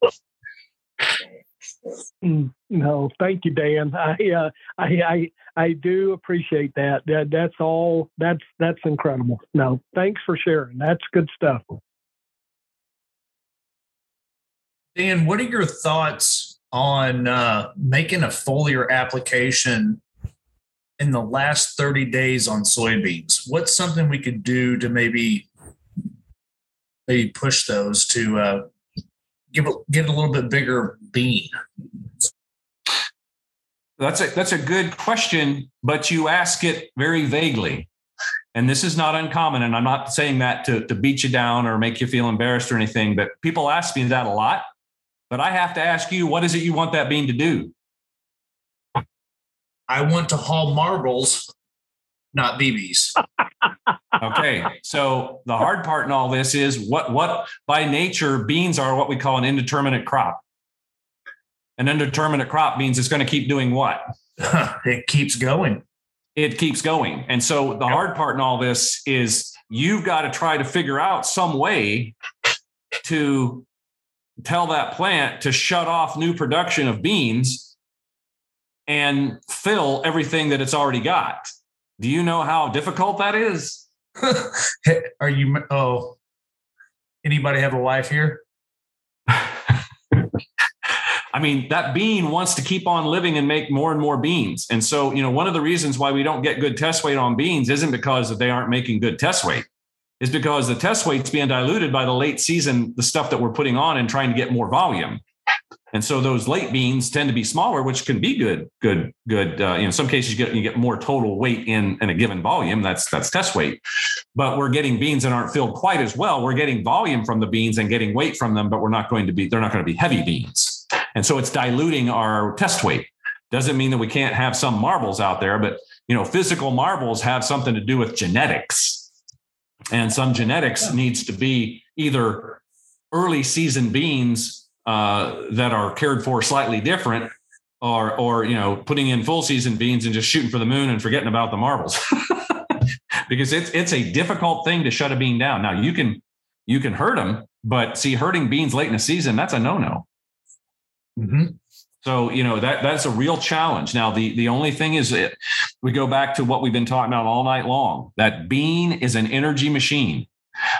Mm, no, thank you, Dan. I, uh, I, I, I do appreciate that. That that's all. That's that's incredible. No, thanks for sharing. That's good stuff. Dan, what are your thoughts on uh, making a foliar application in the last 30 days on soybeans? What's something we could do to maybe maybe push those to uh, give it, get a little bit bigger bean? That's a that's a good question, but you ask it very vaguely. And this is not uncommon. And I'm not saying that to, to beat you down or make you feel embarrassed or anything, but people ask me that a lot. But I have to ask you, what is it you want that bean to do? I want to haul marbles, not BBs. okay. So the hard part in all this is what what by nature beans are what we call an indeterminate crop. An indeterminate crop means it's going to keep doing what? it keeps going. It keeps going. And so the hard part in all this is you've got to try to figure out some way to tell that plant to shut off new production of beans and fill everything that it's already got. Do you know how difficult that is? Are you? Oh, anybody have a wife here? I mean, that bean wants to keep on living and make more and more beans. And so, you know, one of the reasons why we don't get good test weight on beans isn't because that they aren't making good test weight. Is because the test weight's being diluted by the late season, the stuff that we're putting on and trying to get more volume. And so those late beans tend to be smaller, which can be good, good, good. Uh, in some cases, you get you get more total weight in in a given volume. That's that's test weight. But we're getting beans that aren't filled quite as well. We're getting volume from the beans and getting weight from them, but we're not going to be. They're not going to be heavy beans. And so it's diluting our test weight. Doesn't mean that we can't have some marbles out there, but you know, physical marbles have something to do with genetics, and some genetics needs to be either early season beans uh, that are cared for slightly different or or you know putting in full season beans and just shooting for the moon and forgetting about the marbles. Because it's it's a difficult thing to shut a bean down. Now you can you can hurt them but see hurting beans late in the season that's a no-no. Mm-hmm. so you know that that's a real challenge. Now the the only thing is it we go back to what we've been talking about all night long. That bean is an energy machine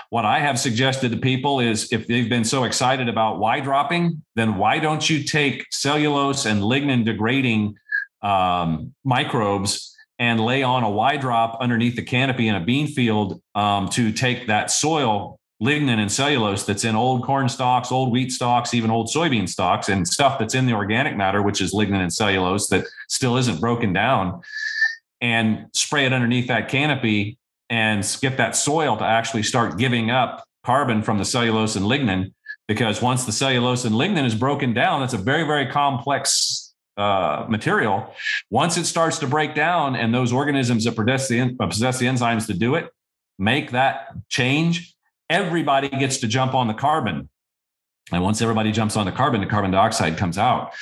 what I have suggested to people is if they've been so excited about Y dropping, then why don't you take cellulose and lignin degrading um, microbes and lay on a Y drop underneath the canopy in a bean field um, to take that soil lignin and cellulose that's in old corn stalks, old wheat stalks, even old soybean stalks, and stuff that's in the organic matter, which is lignin and cellulose that still isn't broken down, and spray it underneath that canopy and get that soil to actually start giving up carbon from the cellulose and lignin. Because once the cellulose and lignin is broken down, that's a very, very complex uh, material. Once it starts to break down and those organisms that possess the, possess the enzymes to do it make that change, everybody gets to jump on the carbon. And once everybody jumps on the carbon, the carbon dioxide comes out.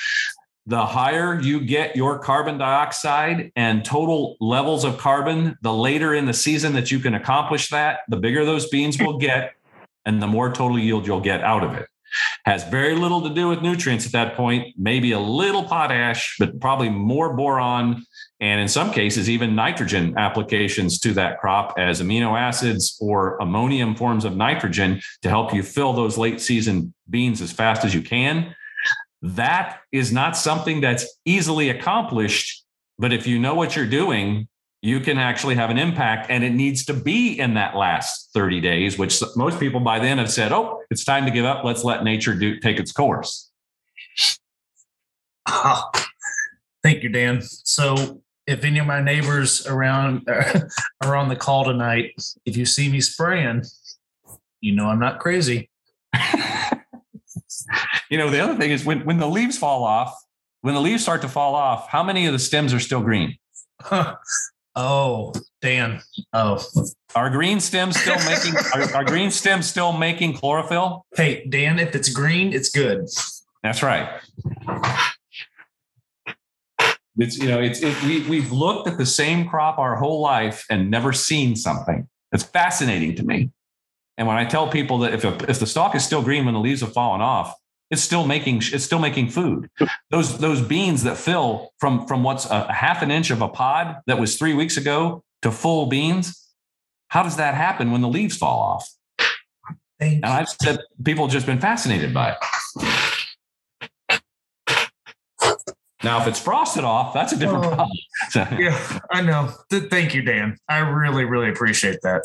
The higher you get your carbon dioxide and total levels of carbon, the later in the season that you can accomplish that, the bigger those beans will get and the more total yield you'll get out of it. Has very little to do with nutrients at that point, maybe a little potash, but probably more boron and in some cases, even nitrogen applications to that crop as amino acids or ammonium forms of nitrogen to help you fill those late season beans as fast as you can. That is not something that's easily accomplished. But if you know what you're doing, you can actually have an impact and it needs to be in that last 30 days which most people by then have said oh it's time to give up let's let nature do take its course oh, thank you dan so if any of my neighbors around are on the call tonight, if you see me spraying, you know I'm not crazy. you know, the other thing is when, when the leaves fall off, when the leaves start to fall off, how many of the stems are still green? oh, Dan. Oh. Are green stems still making are, are green stems still making chlorophyll? Hey, Dan, if it's green, it's good. That's right. It's you know it's it, we we've looked at the same crop our whole life and never seen something. It's fascinating to me. And when I tell people that if a, if the stalk is still green when the leaves have fallen off, it's still making it's still making food. Those those beans that fill from from what's a half an inch of a pod that was three weeks ago to full beans. How does that happen when the leaves fall off? and I've said people have just been fascinated by it. Now, if it's frosted off, that's a different oh, problem. So, yeah, I know. Thank you, Dan. I really, really appreciate that.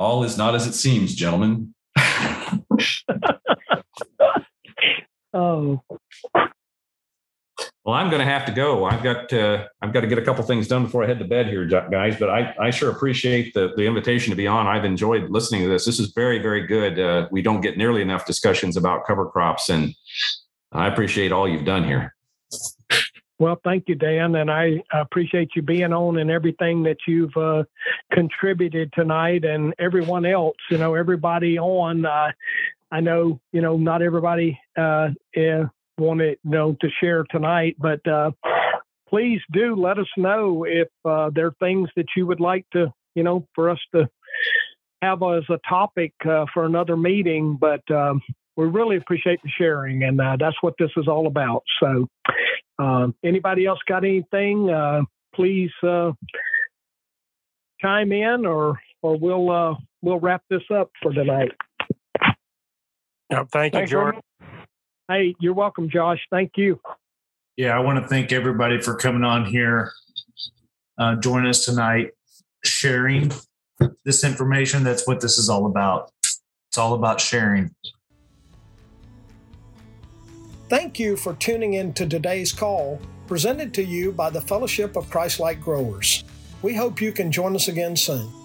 All is not as it seems, gentlemen. oh. Well, I'm going to have to go. I've got uh, I've got to get a couple things done before I head to bed here, guys. But I, I sure appreciate the the invitation to be on. I've enjoyed listening to this. This is very very good. Uh, we don't get nearly enough discussions about cover crops, and I appreciate all you've done here. Well, thank you, Dan, and I appreciate you being on and everything that you've uh, contributed tonight, and everyone else. You know, everybody on. Uh, I know, you know, not everybody uh, wanted you know to share tonight, but uh, please do let us know if uh, there are things that you would like to you know for us to have as a topic uh, for another meeting. But um, we really appreciate the sharing, and that's what this is all about. So, um, anybody else got anything? Uh, please uh, chime in, or or we'll we'll wrap this up for tonight. Yeah, thank you, Jordan. Hey, you're welcome, Josh. Thank you. Yeah, I want to thank everybody for coming on here, uh, joining us tonight, sharing this information. That's what this is all about. It's all about sharing. Thank you for tuning in to today's call, presented to you by the Fellowship of Christ-like Growers. We hope you can join us again soon.